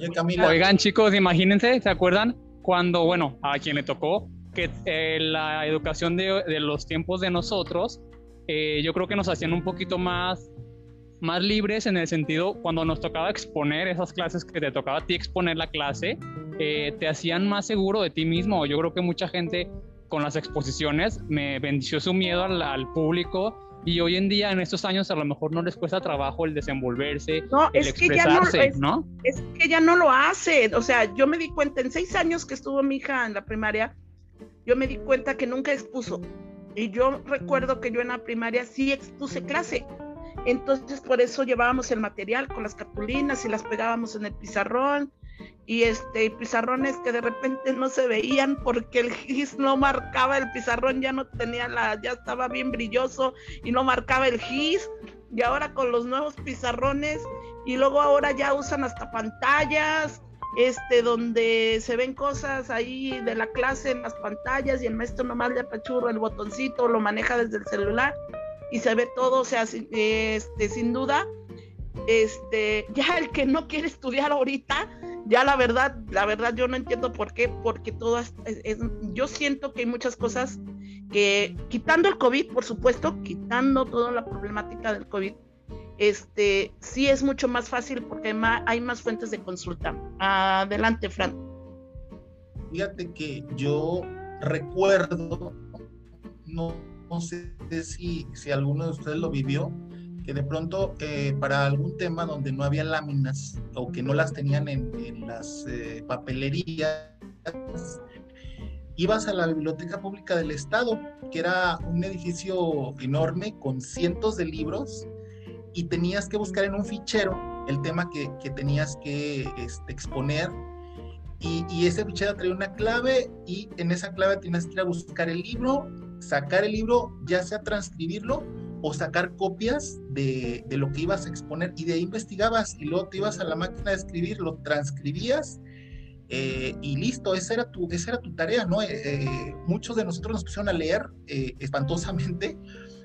Oigan chicos, imagínense, ¿se acuerdan cuando, bueno, a quien le tocó que eh, la educación de, de los tiempos de nosotros eh, yo creo que nos hacían un poquito más, más libres en el sentido cuando nos tocaba exponer esas clases que te tocaba a ti exponer la clase, eh, te hacían más seguro de ti mismo. Yo creo que mucha gente con las exposiciones me venció su miedo al, público y hoy en día en estos años a lo mejor no les cuesta trabajo el desenvolverse, no, el es que ya no, es, Es que ya no lo hace, o sea, yo me di cuenta en seis años que estuvo mi hija en la primaria, yo me di cuenta que nunca expuso, y yo recuerdo que yo en la primaria sí expuse clase. Entonces por eso llevábamos el material con las cartulinas y las pegábamos en el pizarrón y este pizarrones que de repente no se veían porque el gis no marcaba el pizarrón, ya no tenía la, ya estaba bien brilloso y no marcaba el gis. Y ahora con los nuevos pizarrones y luego ahora ya usan hasta pantallas este, donde se ven cosas ahí de la clase en las pantallas y el maestro nomás le apachurra el botoncito, lo maneja desde el celular y se ve todo, o sea, este, sin duda, este, ya el que no quiere estudiar ahorita, ya la verdad, la verdad yo no entiendo por qué, porque todas, yo siento que hay muchas cosas que, quitando el COVID, por supuesto, quitando toda la problemática del COVID, este, sí es mucho más fácil porque hay más fuentes de consulta. Adelante, Fran. Fíjate que yo recuerdo, no, sé si, si alguno de ustedes lo vivió, que de pronto eh, para algún tema donde no había láminas o que no las tenían en, las eh, papelerías, ibas a la Biblioteca Pública del Estado, que era un edificio enorme con cientos de libros y tenías que buscar en un fichero el tema que, que tenías que este, exponer y, ese fichero traía una clave y en esa clave tenías que ir a buscar el libro, sacar el libro, ya sea transcribirlo o sacar copias de, de, lo que ibas a exponer y de ahí investigabas y luego te ibas a la máquina de escribir, lo transcribías eh, y listo, esa era tu, esa era tu tarea, ¿no? Eh, eh, muchos de nosotros nos pusieron a leer espantosamente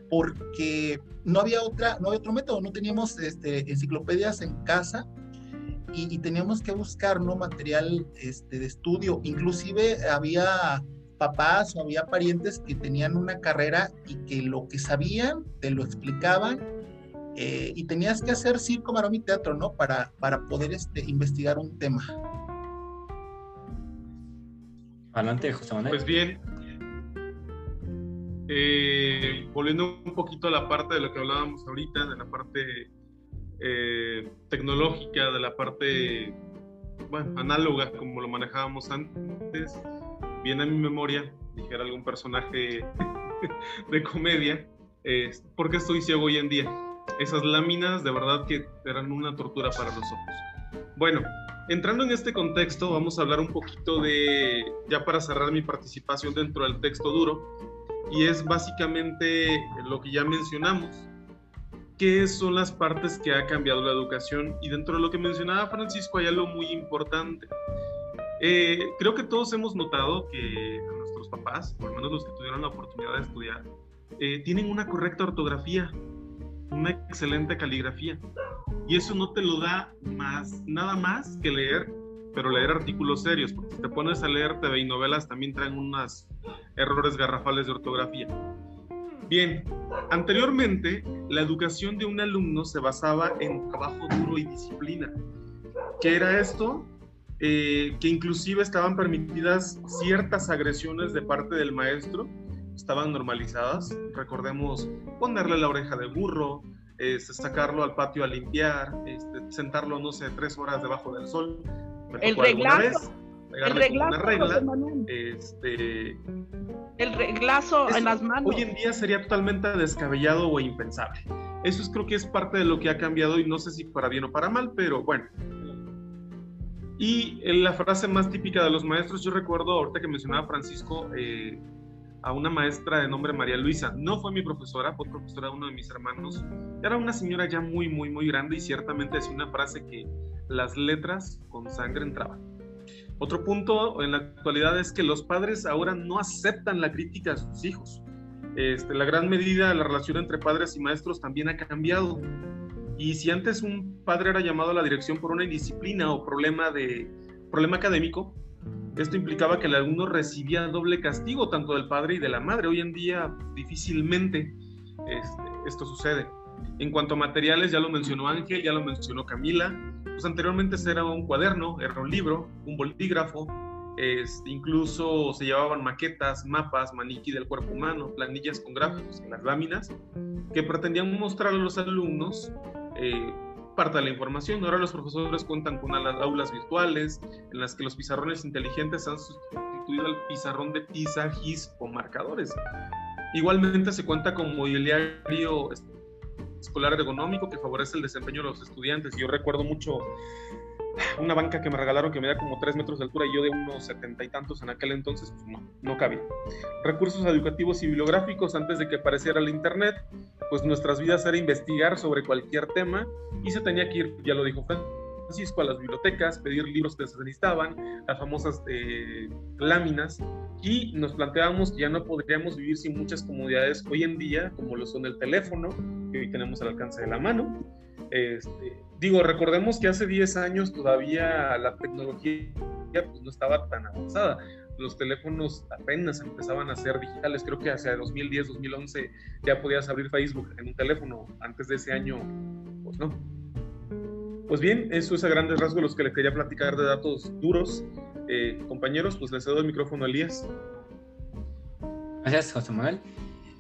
porque no había otra, no había otro método, no teníamos este, enciclopedias en casa y, teníamos que buscar ¿no? material este, de estudio. Inclusive había papás o había parientes que tenían una carrera y que lo que sabían te lo explicaban eh, y tenías que hacer circo, marón y teatro, ¿no? Para, para poder este, investigar un tema. Adelante, José Manuel. Pues bien, eh, volviendo un poquito a la parte de lo que hablábamos ahorita, de la parte eh, tecnológica, de la parte bueno, análoga como lo manejábamos antes, viene a mi memoria, dijera algún personaje <laughs> de comedia, ¿por qué estoy ciego hoy en día? Esas láminas de verdad que eran una tortura para los ojos. Bueno, entrando en este contexto, vamos a hablar un poquito de, ya para cerrar mi participación dentro del texto duro, y es básicamente lo que ya mencionamos. ¿Qué son las partes que ha cambiado la educación? Y dentro de lo que mencionaba Francisco hay algo muy importante. Eh, creo que todos hemos notado que nuestros papás, por lo menos los que tuvieron la oportunidad de estudiar, eh, tienen una correcta ortografía, una excelente caligrafía. Y eso no te lo da más, nada más que leer, pero leer artículos serios, porque si te pones a leer TV y novelas también traen unos errores garrafales de ortografía. Bien, anteriormente la educación de un alumno se basaba en trabajo duro y disciplina. ¿Qué era esto? Eh, que inclusive estaban permitidas ciertas agresiones de parte del maestro, estaban normalizadas. Recordemos ponerle la oreja de burro, este, sacarlo al patio a limpiar, este, sentarlo, no sé, tres horas debajo del sol. el reglazo. el reglazo, regla, este, el reglazo en las manos. Hoy en día sería totalmente descabellado o impensable. Eso es, creo que es parte de lo que ha cambiado y no sé si para bien o para mal, pero bueno. Y la frase más típica de los maestros, yo recuerdo ahorita que mencionaba Francisco, eh, a una maestra de nombre María Luisa. No fue mi profesora, fue profesora de uno de mis hermanos. Era una señora ya muy, muy, muy grande y ciertamente decía una frase que las letras con sangre entraban. Otro punto en la actualidad es que los padres ahora no aceptan la crítica a sus hijos. Este, la gran medida de la relación entre padres y maestros también ha cambiado. Y si antes un padre era llamado a la dirección por una indisciplina o problema, de, problema académico, esto implicaba que el alumno recibía doble castigo, tanto del padre y de la madre. Hoy en día difícilmente este, esto sucede. En cuanto a materiales, ya lo mencionó Ángel, ya lo mencionó Camila. Pues anteriormente era un cuaderno, era un libro, un bolígrafo, este, incluso se llevaban maquetas, mapas, maniquí del cuerpo humano, planillas con gráficos en las láminas, que pretendían mostrar a los alumnos eh, parte de la información. Ahora los profesores cuentan con aulas virtuales en las que los pizarrones inteligentes han sustituido al pizarrón de tiza, gis o marcadores. Igualmente se cuenta con mobiliario escolar ergonómico que favorece el desempeño de los estudiantes. Yo recuerdo mucho una banca que me regalaron que medía como 3 metros de altura y yo de unos setenta y tantos en aquel entonces, pues no, no cabía. Recursos educativos y bibliográficos antes de que apareciera el Internet, pues nuestras vidas era investigar sobre cualquier tema y se tenía que ir, ya lo dijo Francisco, a las bibliotecas, pedir libros que se necesitaban, las famosas eh, láminas, y nos planteábamos que ya no podríamos vivir sin muchas comodidades hoy en día, como lo son el teléfono, que hoy tenemos al alcance de la mano. Este, digo, recordemos que hace 10 años todavía la tecnología pues, no estaba tan avanzada los teléfonos apenas empezaban a ser digitales. Creo que hacia 2010, 2011 ya podías abrir Facebook en un teléfono. Antes de ese año, pues no. Pues bien, eso es a grandes rasgos los que les quería platicar de datos duros. Eh, compañeros, pues les cedo el micrófono a Elías. Gracias, José Manuel.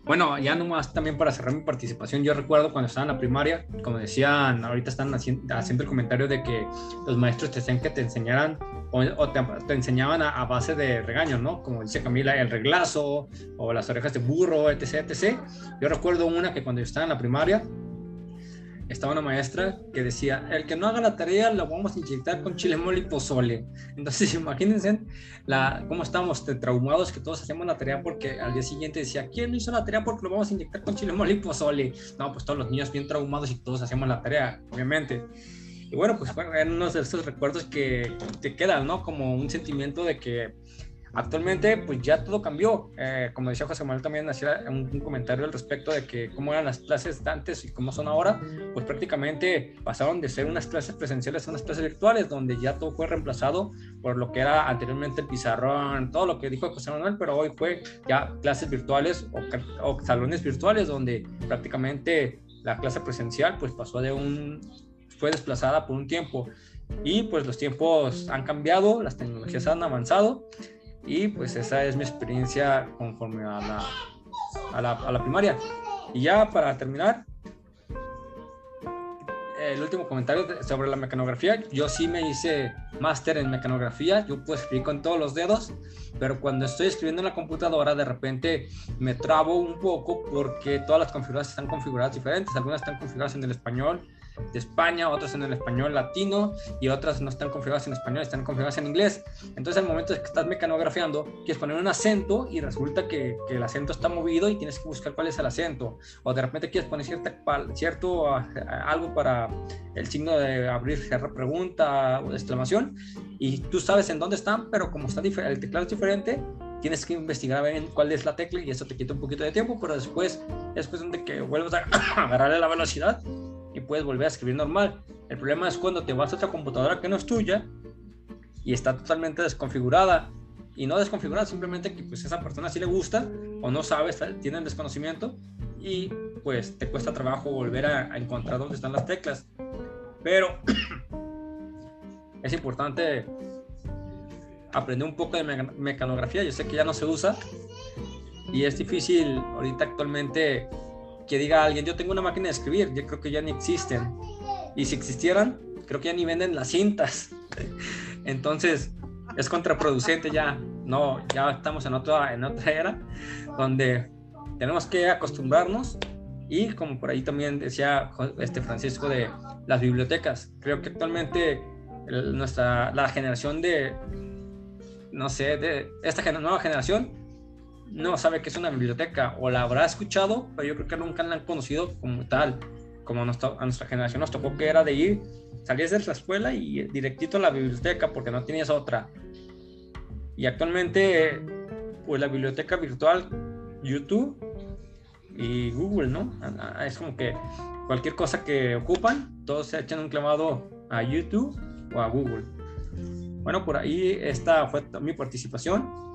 Bueno, ya nomás también para cerrar mi participación, yo recuerdo cuando estaba en la primaria, como decían, ahorita están haciendo, haciendo el comentario de que los maestros te decían que te enseñaran o, te, enseñaban a, base de regaños, ¿no? Como dice Camila, el reglazo o las orejas de burro, etc, etc. Yo recuerdo una que cuando yo estaba en la primaria, estaba una maestra que decía, el que no haga la tarea lo vamos a inyectar con chile mole y pozole. Entonces <laughs> imagínense la, cómo estábamos traumados que todos hacíamos la tarea porque al día siguiente decía, ¿quién no hizo la tarea porque lo vamos a inyectar con chile mole y pozole? No, pues todos los niños bien traumados y todos hacíamos la tarea, obviamente. Y bueno, pues bueno, eran unos de esos recuerdos que te quedan, ¿no? Como un sentimiento de que actualmente pues ya todo cambió. Eh, como decía José Manuel también hacía un, comentario al respecto de que cómo eran las clases de antes y cómo son ahora, pues prácticamente pasaron de ser unas clases presenciales a unas clases virtuales, donde ya todo fue reemplazado por lo que era anteriormente el pizarrón, todo lo que dijo José Manuel, pero hoy fue ya clases virtuales o, o salones virtuales, donde prácticamente la clase presencial pues pasó de un fue desplazada por un tiempo. Y pues los tiempos han cambiado, las tecnologías han avanzado y pues esa es mi experiencia conforme a la, a la, a la primaria. Y ya para terminar, el último comentario sobre la mecanografía. Yo sí me hice máster en mecanografía. Yo puedo escribir con todos los dedos, pero cuando estoy escribiendo en la computadora, de repente me trabo un poco porque todas las configuraciones están configuradas diferentes. Algunas están configuradas en el español, de España, otras en el español latino y otras no están configuradas en español, están configuradas en inglés. Entonces, al momento de que estás mecanografiando, quieres poner un acento y resulta que, el acento está movido y tienes que buscar cuál es el acento. O de repente quieres poner cierto algo para el signo de abrir, cerrar pregunta o de exclamación y tú sabes en dónde están, pero como está el teclado es diferente, tienes que investigar bien cuál es la tecla y eso te quita un poquito de tiempo, pero después es cuestión de que vuelvas a <coughs> agarrarle la velocidad puedes volver a escribir normal. El problema es cuando te vas a otra computadora que no es tuya y está totalmente desconfigurada y no desconfigurada, simplemente que pues esa persona sí le gusta o no sabe, tiene el desconocimiento y pues te cuesta trabajo volver a, a encontrar dónde están las teclas. Pero <clears throat> es importante aprender un poco de mecanografía. Yo sé que ya no se usa y es difícil ahorita actualmente que diga alguien, yo tengo una máquina de escribir, yo creo que ya ni existen. Y si existieran, creo que ya ni venden las cintas. <laughs> Entonces, es contraproducente ya. No, ya estamos en otra, en otra era donde tenemos que acostumbrarnos y como por ahí también decía este Francisco de las bibliotecas, creo que actualmente nuestra, la generación de, no sé, de esta nueva generación no sabe que es una biblioteca o la habrá escuchado, pero yo creo que nunca la han conocido como tal. Como a nuestra generación nos tocó que era de ir, salías de la escuela y directito a la biblioteca porque no tenías otra. Y actualmente, pues la biblioteca virtual, YouTube y Google, ¿no? Es como que cualquier cosa que ocupan, todos se echan un clavado a YouTube o a Google. Bueno, por ahí esta fue mi participación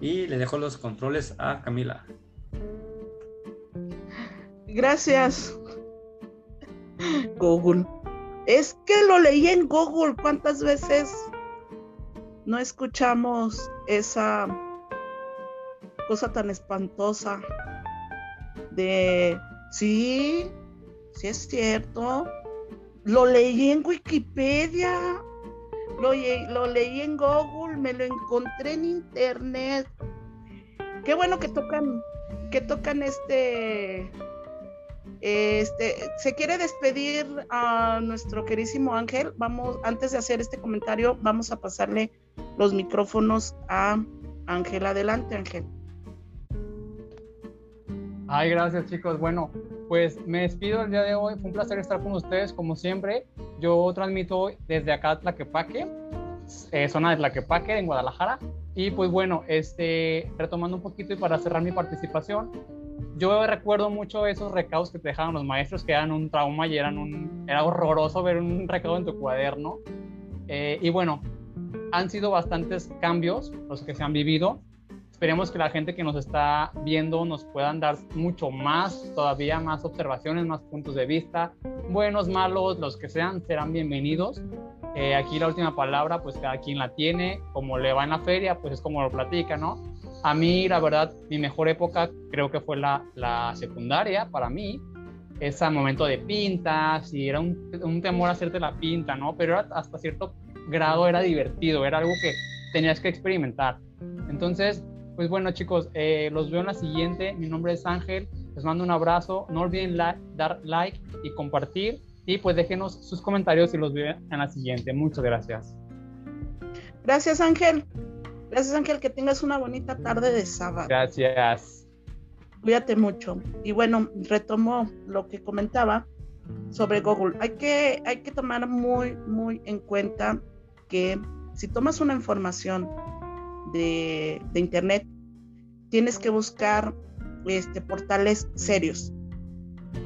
y le dejo los controles a Camila. Gracias. Google. Es que lo leí en Google. ¿Cuántas veces no escuchamos esa cosa tan espantosa de, sí, sí es cierto, lo leí en Wikipedia. Lo, leí en Google, me lo encontré en internet. Qué bueno que tocan, que tocan este, este, se quiere despedir a nuestro querísimo Ángel. Vamos, antes de hacer este comentario, vamos a pasarle los micrófonos a Ángel. Adelante, Ángel. Ay, gracias chicos. Bueno, pues me despido el día de hoy. Fue un placer estar con ustedes, como siempre. Yo transmito desde acá Tlaquepaque, eh, zona de Tlaquepaque, en Guadalajara. Y pues bueno, este, retomando un poquito y para cerrar mi participación, yo recuerdo mucho esos recados que te dejaban los maestros, que eran un trauma y eran un, era horroroso ver un recado en tu cuaderno. Eh, y bueno, han sido bastantes cambios los que se han vivido Esperemos que la gente que nos está viendo nos puedan dar mucho más, todavía más observaciones, más puntos de vista, buenos, malos, los que sean, serán bienvenidos. Eh, aquí la última palabra, pues cada quien la tiene, como le va en la feria, pues es como lo platica, ¿no? A mí, la verdad, mi mejor época creo que fue la, la secundaria para mí. Ese momento de pintas y era un, un temor hacerte la pinta, ¿no? Pero hasta cierto grado era divertido, era algo que tenías que experimentar. Entonces, pues bueno, chicos, eh, los veo en la siguiente. Mi nombre es Ángel. Les mando un abrazo. No olviden dar like y compartir. Y pues déjenos sus comentarios y los veo en la siguiente. Muchas gracias. Gracias, Ángel. Gracias, Ángel. Que tengas una bonita tarde de sábado. Gracias. Cuídate mucho. Y bueno, retomo lo que comentaba sobre Google. Hay que, hay que tomar muy, muy en cuenta que si tomas una información de, internet, tienes que buscar este, portales serios.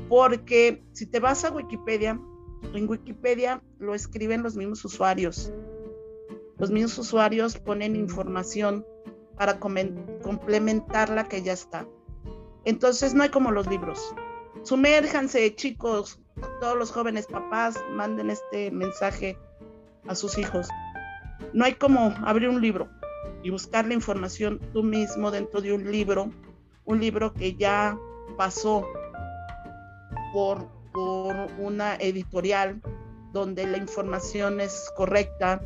Porque si te vas a Wikipedia, en Wikipedia lo escriben los mismos usuarios. Los mismos usuarios ponen información para complementar la que ya está. Entonces no hay como los libros. Sumérjanse, chicos, todos los jóvenes papás, manden este mensaje a sus hijos. No hay como abrir un libro y buscar la información tú mismo dentro de un libro, un libro que ya pasó por, por una editorial donde la información es correcta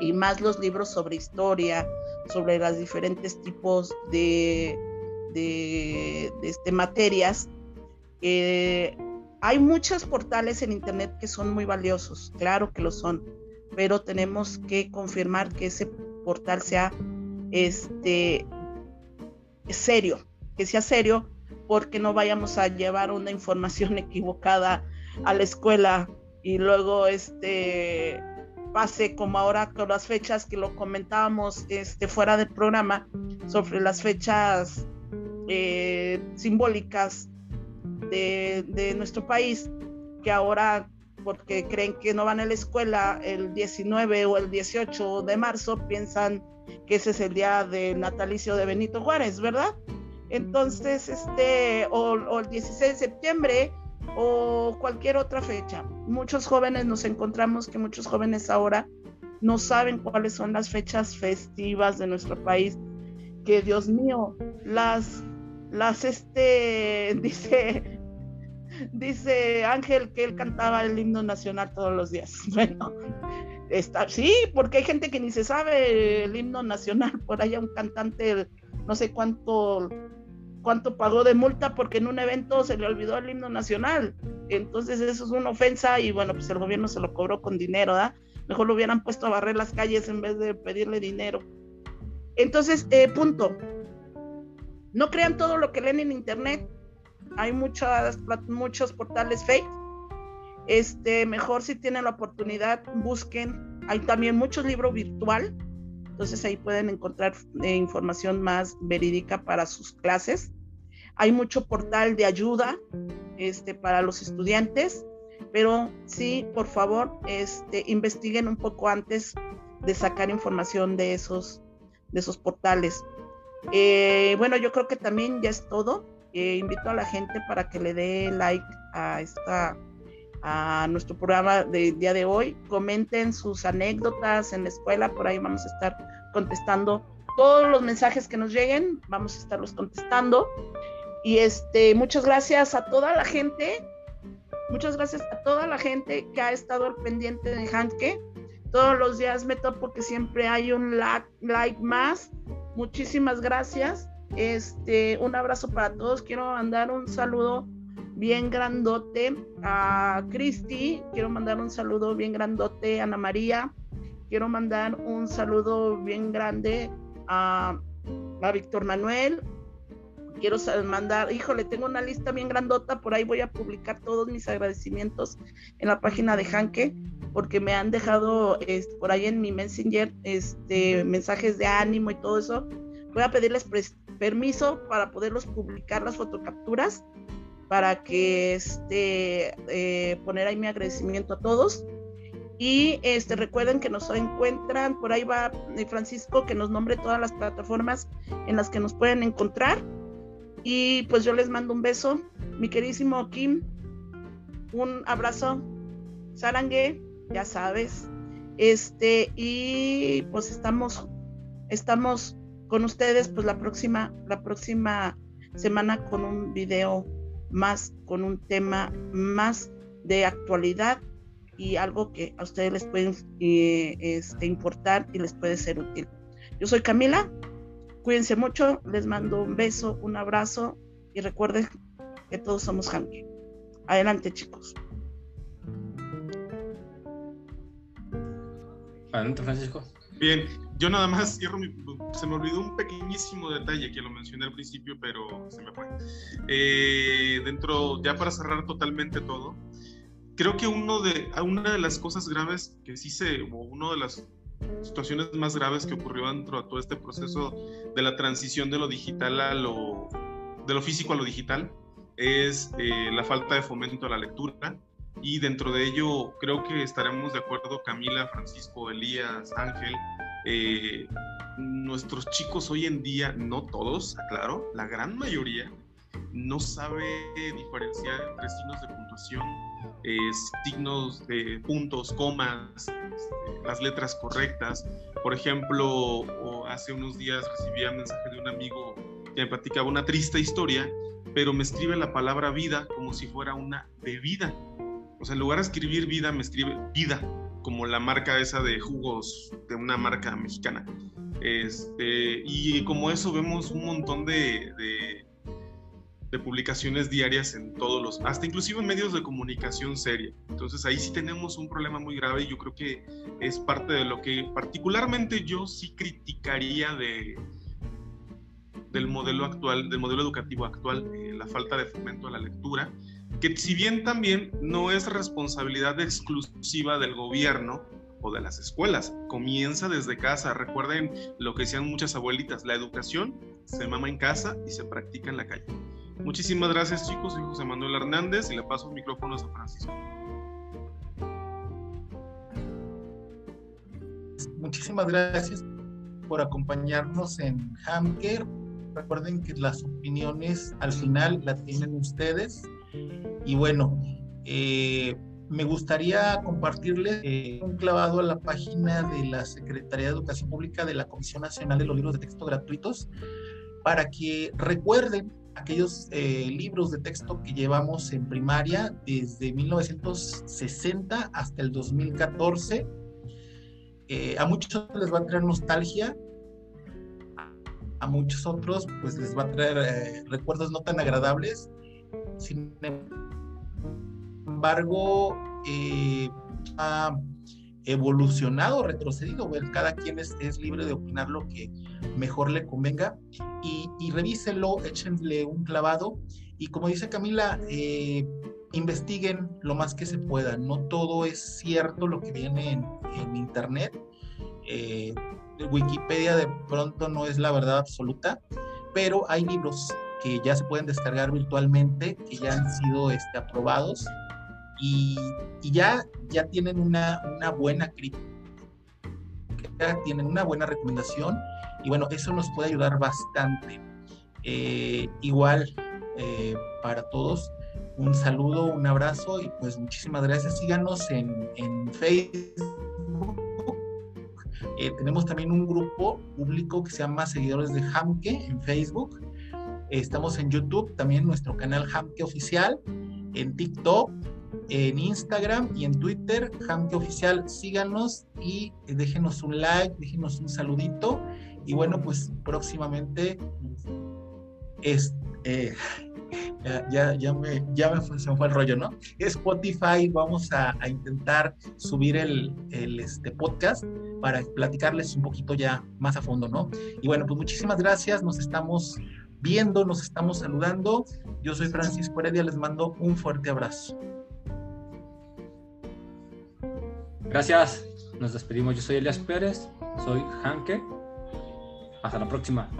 y más los libros sobre historia, sobre los diferentes tipos de, de, este, materias. Hay muchos portales en Internet que son muy valiosos, claro que lo son, pero tenemos que confirmar que ese portal sea este, serio, que sea serio, porque no vayamos a llevar una información <laughs> equivocada a la escuela y luego este pase como ahora con las fechas que lo comentábamos este, fuera del programa sobre las fechas eh, simbólicas de, de, nuestro país, que ahora porque creen que no van a la escuela el 19 o el 18 de marzo, piensan que ese es el día de natalicio de Benito Juárez, ¿verdad? Entonces, este, o, o el 16 de septiembre, o cualquier otra fecha. Muchos jóvenes nos encontramos que muchos jóvenes ahora no saben cuáles son las fechas festivas de nuestro país, que Dios mío, las, las, este, <laughs> dice, dice Ángel que él cantaba el himno nacional todos los días. <laughs> Bueno, está, sí, porque hay gente que ni se sabe el himno nacional, por allá un cantante, no sé cuánto cuánto pagó de multa porque en un evento se le olvidó el himno nacional. Entonces eso es una ofensa y bueno, pues el gobierno se lo cobró con dinero, ¿da? Mejor lo hubieran puesto a barrer las calles en vez de pedirle dinero. Entonces, eh, punto. No crean todo lo que leen en internet. Hay muchas, muchos portales fake. Este, mejor si tienen la oportunidad, busquen. Hay también muchos libros virtual. Entonces ahí pueden encontrar eh, información más verídica para sus clases. Hay mucho portal de ayuda este, para los estudiantes, pero sí, por favor, este, investiguen un poco antes de sacar información de esos, de esos portales. Eh, bueno, yo creo que también ya es todo. Eh, invito a la gente para que le dé like a esta a nuestro programa del día de hoy. Comenten sus anécdotas en la escuela, por ahí vamos a estar contestando todos los mensajes que nos lleguen, vamos a estarlos contestando. Y este, muchas gracias a toda la gente, muchas gracias a toda la gente que ha estado al pendiente de Hanke. Todos los días me topo porque siempre hay un like más. Muchísimas gracias. Este, un abrazo para todos. Quiero mandar un saludo bien grandote a Cristi. Quiero mandar un saludo bien grandote a Ana María. Quiero mandar un saludo bien grande a, a Víctor Manuel, quiero mandar, híjole, tengo una lista bien grandota, por ahí voy a publicar todos mis agradecimientos en la página de Hanke, porque me han dejado por ahí en mi Messenger este, mensajes de ánimo y todo eso. Voy a pedirles permiso para poderlos publicar las fotocapturas, para que este, eh, poner ahí mi agradecimiento a todos. Y este, recuerden que nos encuentran, por ahí va eh, Francisco, que nos nombre todas las plataformas en las que nos pueden encontrar. Y pues yo les mando un beso, mi queridísimo Kim, un abrazo, Sarangue, ya sabes. Este, y pues estamos, estamos con ustedes pues la próxima, la próxima semana con un video más, con un tema más de actualidad y algo que a ustedes les puede eh, este, importar y les puede ser útil. Yo soy Camila, Cuídense mucho, les mando un beso, un abrazo y recuerden que todos somos Hanky. Adelante, chicos. Adelante, Francisco. Bien, yo nada más cierro mi, se me olvidó un pequeñísimo detalle que lo mencioné al principio, pero se me fue. Eh, dentro, ya para cerrar totalmente todo, creo que uno de, una de las cosas graves que sí se, o uno de las situaciones más graves que ocurrió dentro de todo este proceso de la transición de lo digital a lo, de lo físico a lo digital es eh, la falta de fomento a la lectura y dentro de ello creo que estaremos de acuerdo Camila, Francisco, Elías, Ángel, eh, nuestros chicos hoy en día, no todos, claro, la gran mayoría, no sabe diferenciar entre signos de puntuación, signos de puntos, comas, este, las letras correctas. Por ejemplo, hace unos días recibí un mensaje de un amigo que me platicaba una triste historia, pero me escribe la palabra vida como si fuera una bebida. O sea, en lugar de escribir vida, me escribe vida, como la marca esa de jugos de una marca mexicana. Este, y como eso vemos un montón de publicaciones diarias en todos los, hasta inclusive en medios de comunicación seria. Entonces ahí sí tenemos un problema muy grave y yo creo que es parte de lo que particularmente yo sí criticaría de, del modelo actual, del modelo educativo actual, eh, la falta de fomento a la lectura, que si bien también no es responsabilidad exclusiva del gobierno, o de las escuelas. Comienza desde casa. Recuerden lo que decían muchas abuelitas, la educación se mama en casa y se practica en la calle. Muchísimas gracias chicos, soy José Manuel Hernández y le paso el micrófono a San Francisco. Muchísimas gracias por acompañarnos en Hamker. Recuerden que las opiniones al final las tienen ustedes. Y bueno, eh, me gustaría compartirles eh, un clavado a la página de la Secretaría de Educación Pública de la Comisión Nacional de los Libros de Texto Gratuitos para que recuerden aquellos eh, libros de texto que llevamos en primaria desde 1960 hasta el 2014. Eh, a muchos les va a traer nostalgia, a muchos otros pues les va a traer recuerdos no tan agradables. Sin embargo, ha evolucionado, retrocedido, cada quien es, libre de opinar lo que mejor le convenga y, y revíselo, échenle un clavado y como dice Camila, eh, investiguen lo más que se pueda. No todo es cierto lo que viene en, en internet. Eh, Wikipedia de pronto no es la verdad absoluta, pero hay libros que ya se pueden descargar virtualmente, que ya han sido este, aprobados y, y ya, ya tienen una, una buena crítica, tienen una buena recomendación y bueno, eso nos puede ayudar bastante. Eh, igual eh, para todos, un saludo, un abrazo y pues muchísimas gracias. Síganos en, en Facebook. Eh, tenemos también un grupo público que se llama Seguidores de Hamke en Facebook. Estamos en YouTube, también nuestro canal Hamke Oficial, en TikTok, en Instagram y en Twitter, Hamke Oficial. Síganos y déjenos un like, déjenos un saludito y bueno, pues próximamente es, eh, <laughs> ya, ya, me, ya me fue, se me fue el rollo, ¿no? Spotify, vamos a, a intentar subir el, el, este podcast para platicarles un poquito ya más a fondo, ¿no? Y bueno, pues muchísimas gracias, nos estamos viendo, nos estamos saludando. Yo soy Francisco Heredia, les mando un fuerte abrazo. Gracias, nos despedimos. Yo soy Elias Pérez, soy Hanke hasta la próxima.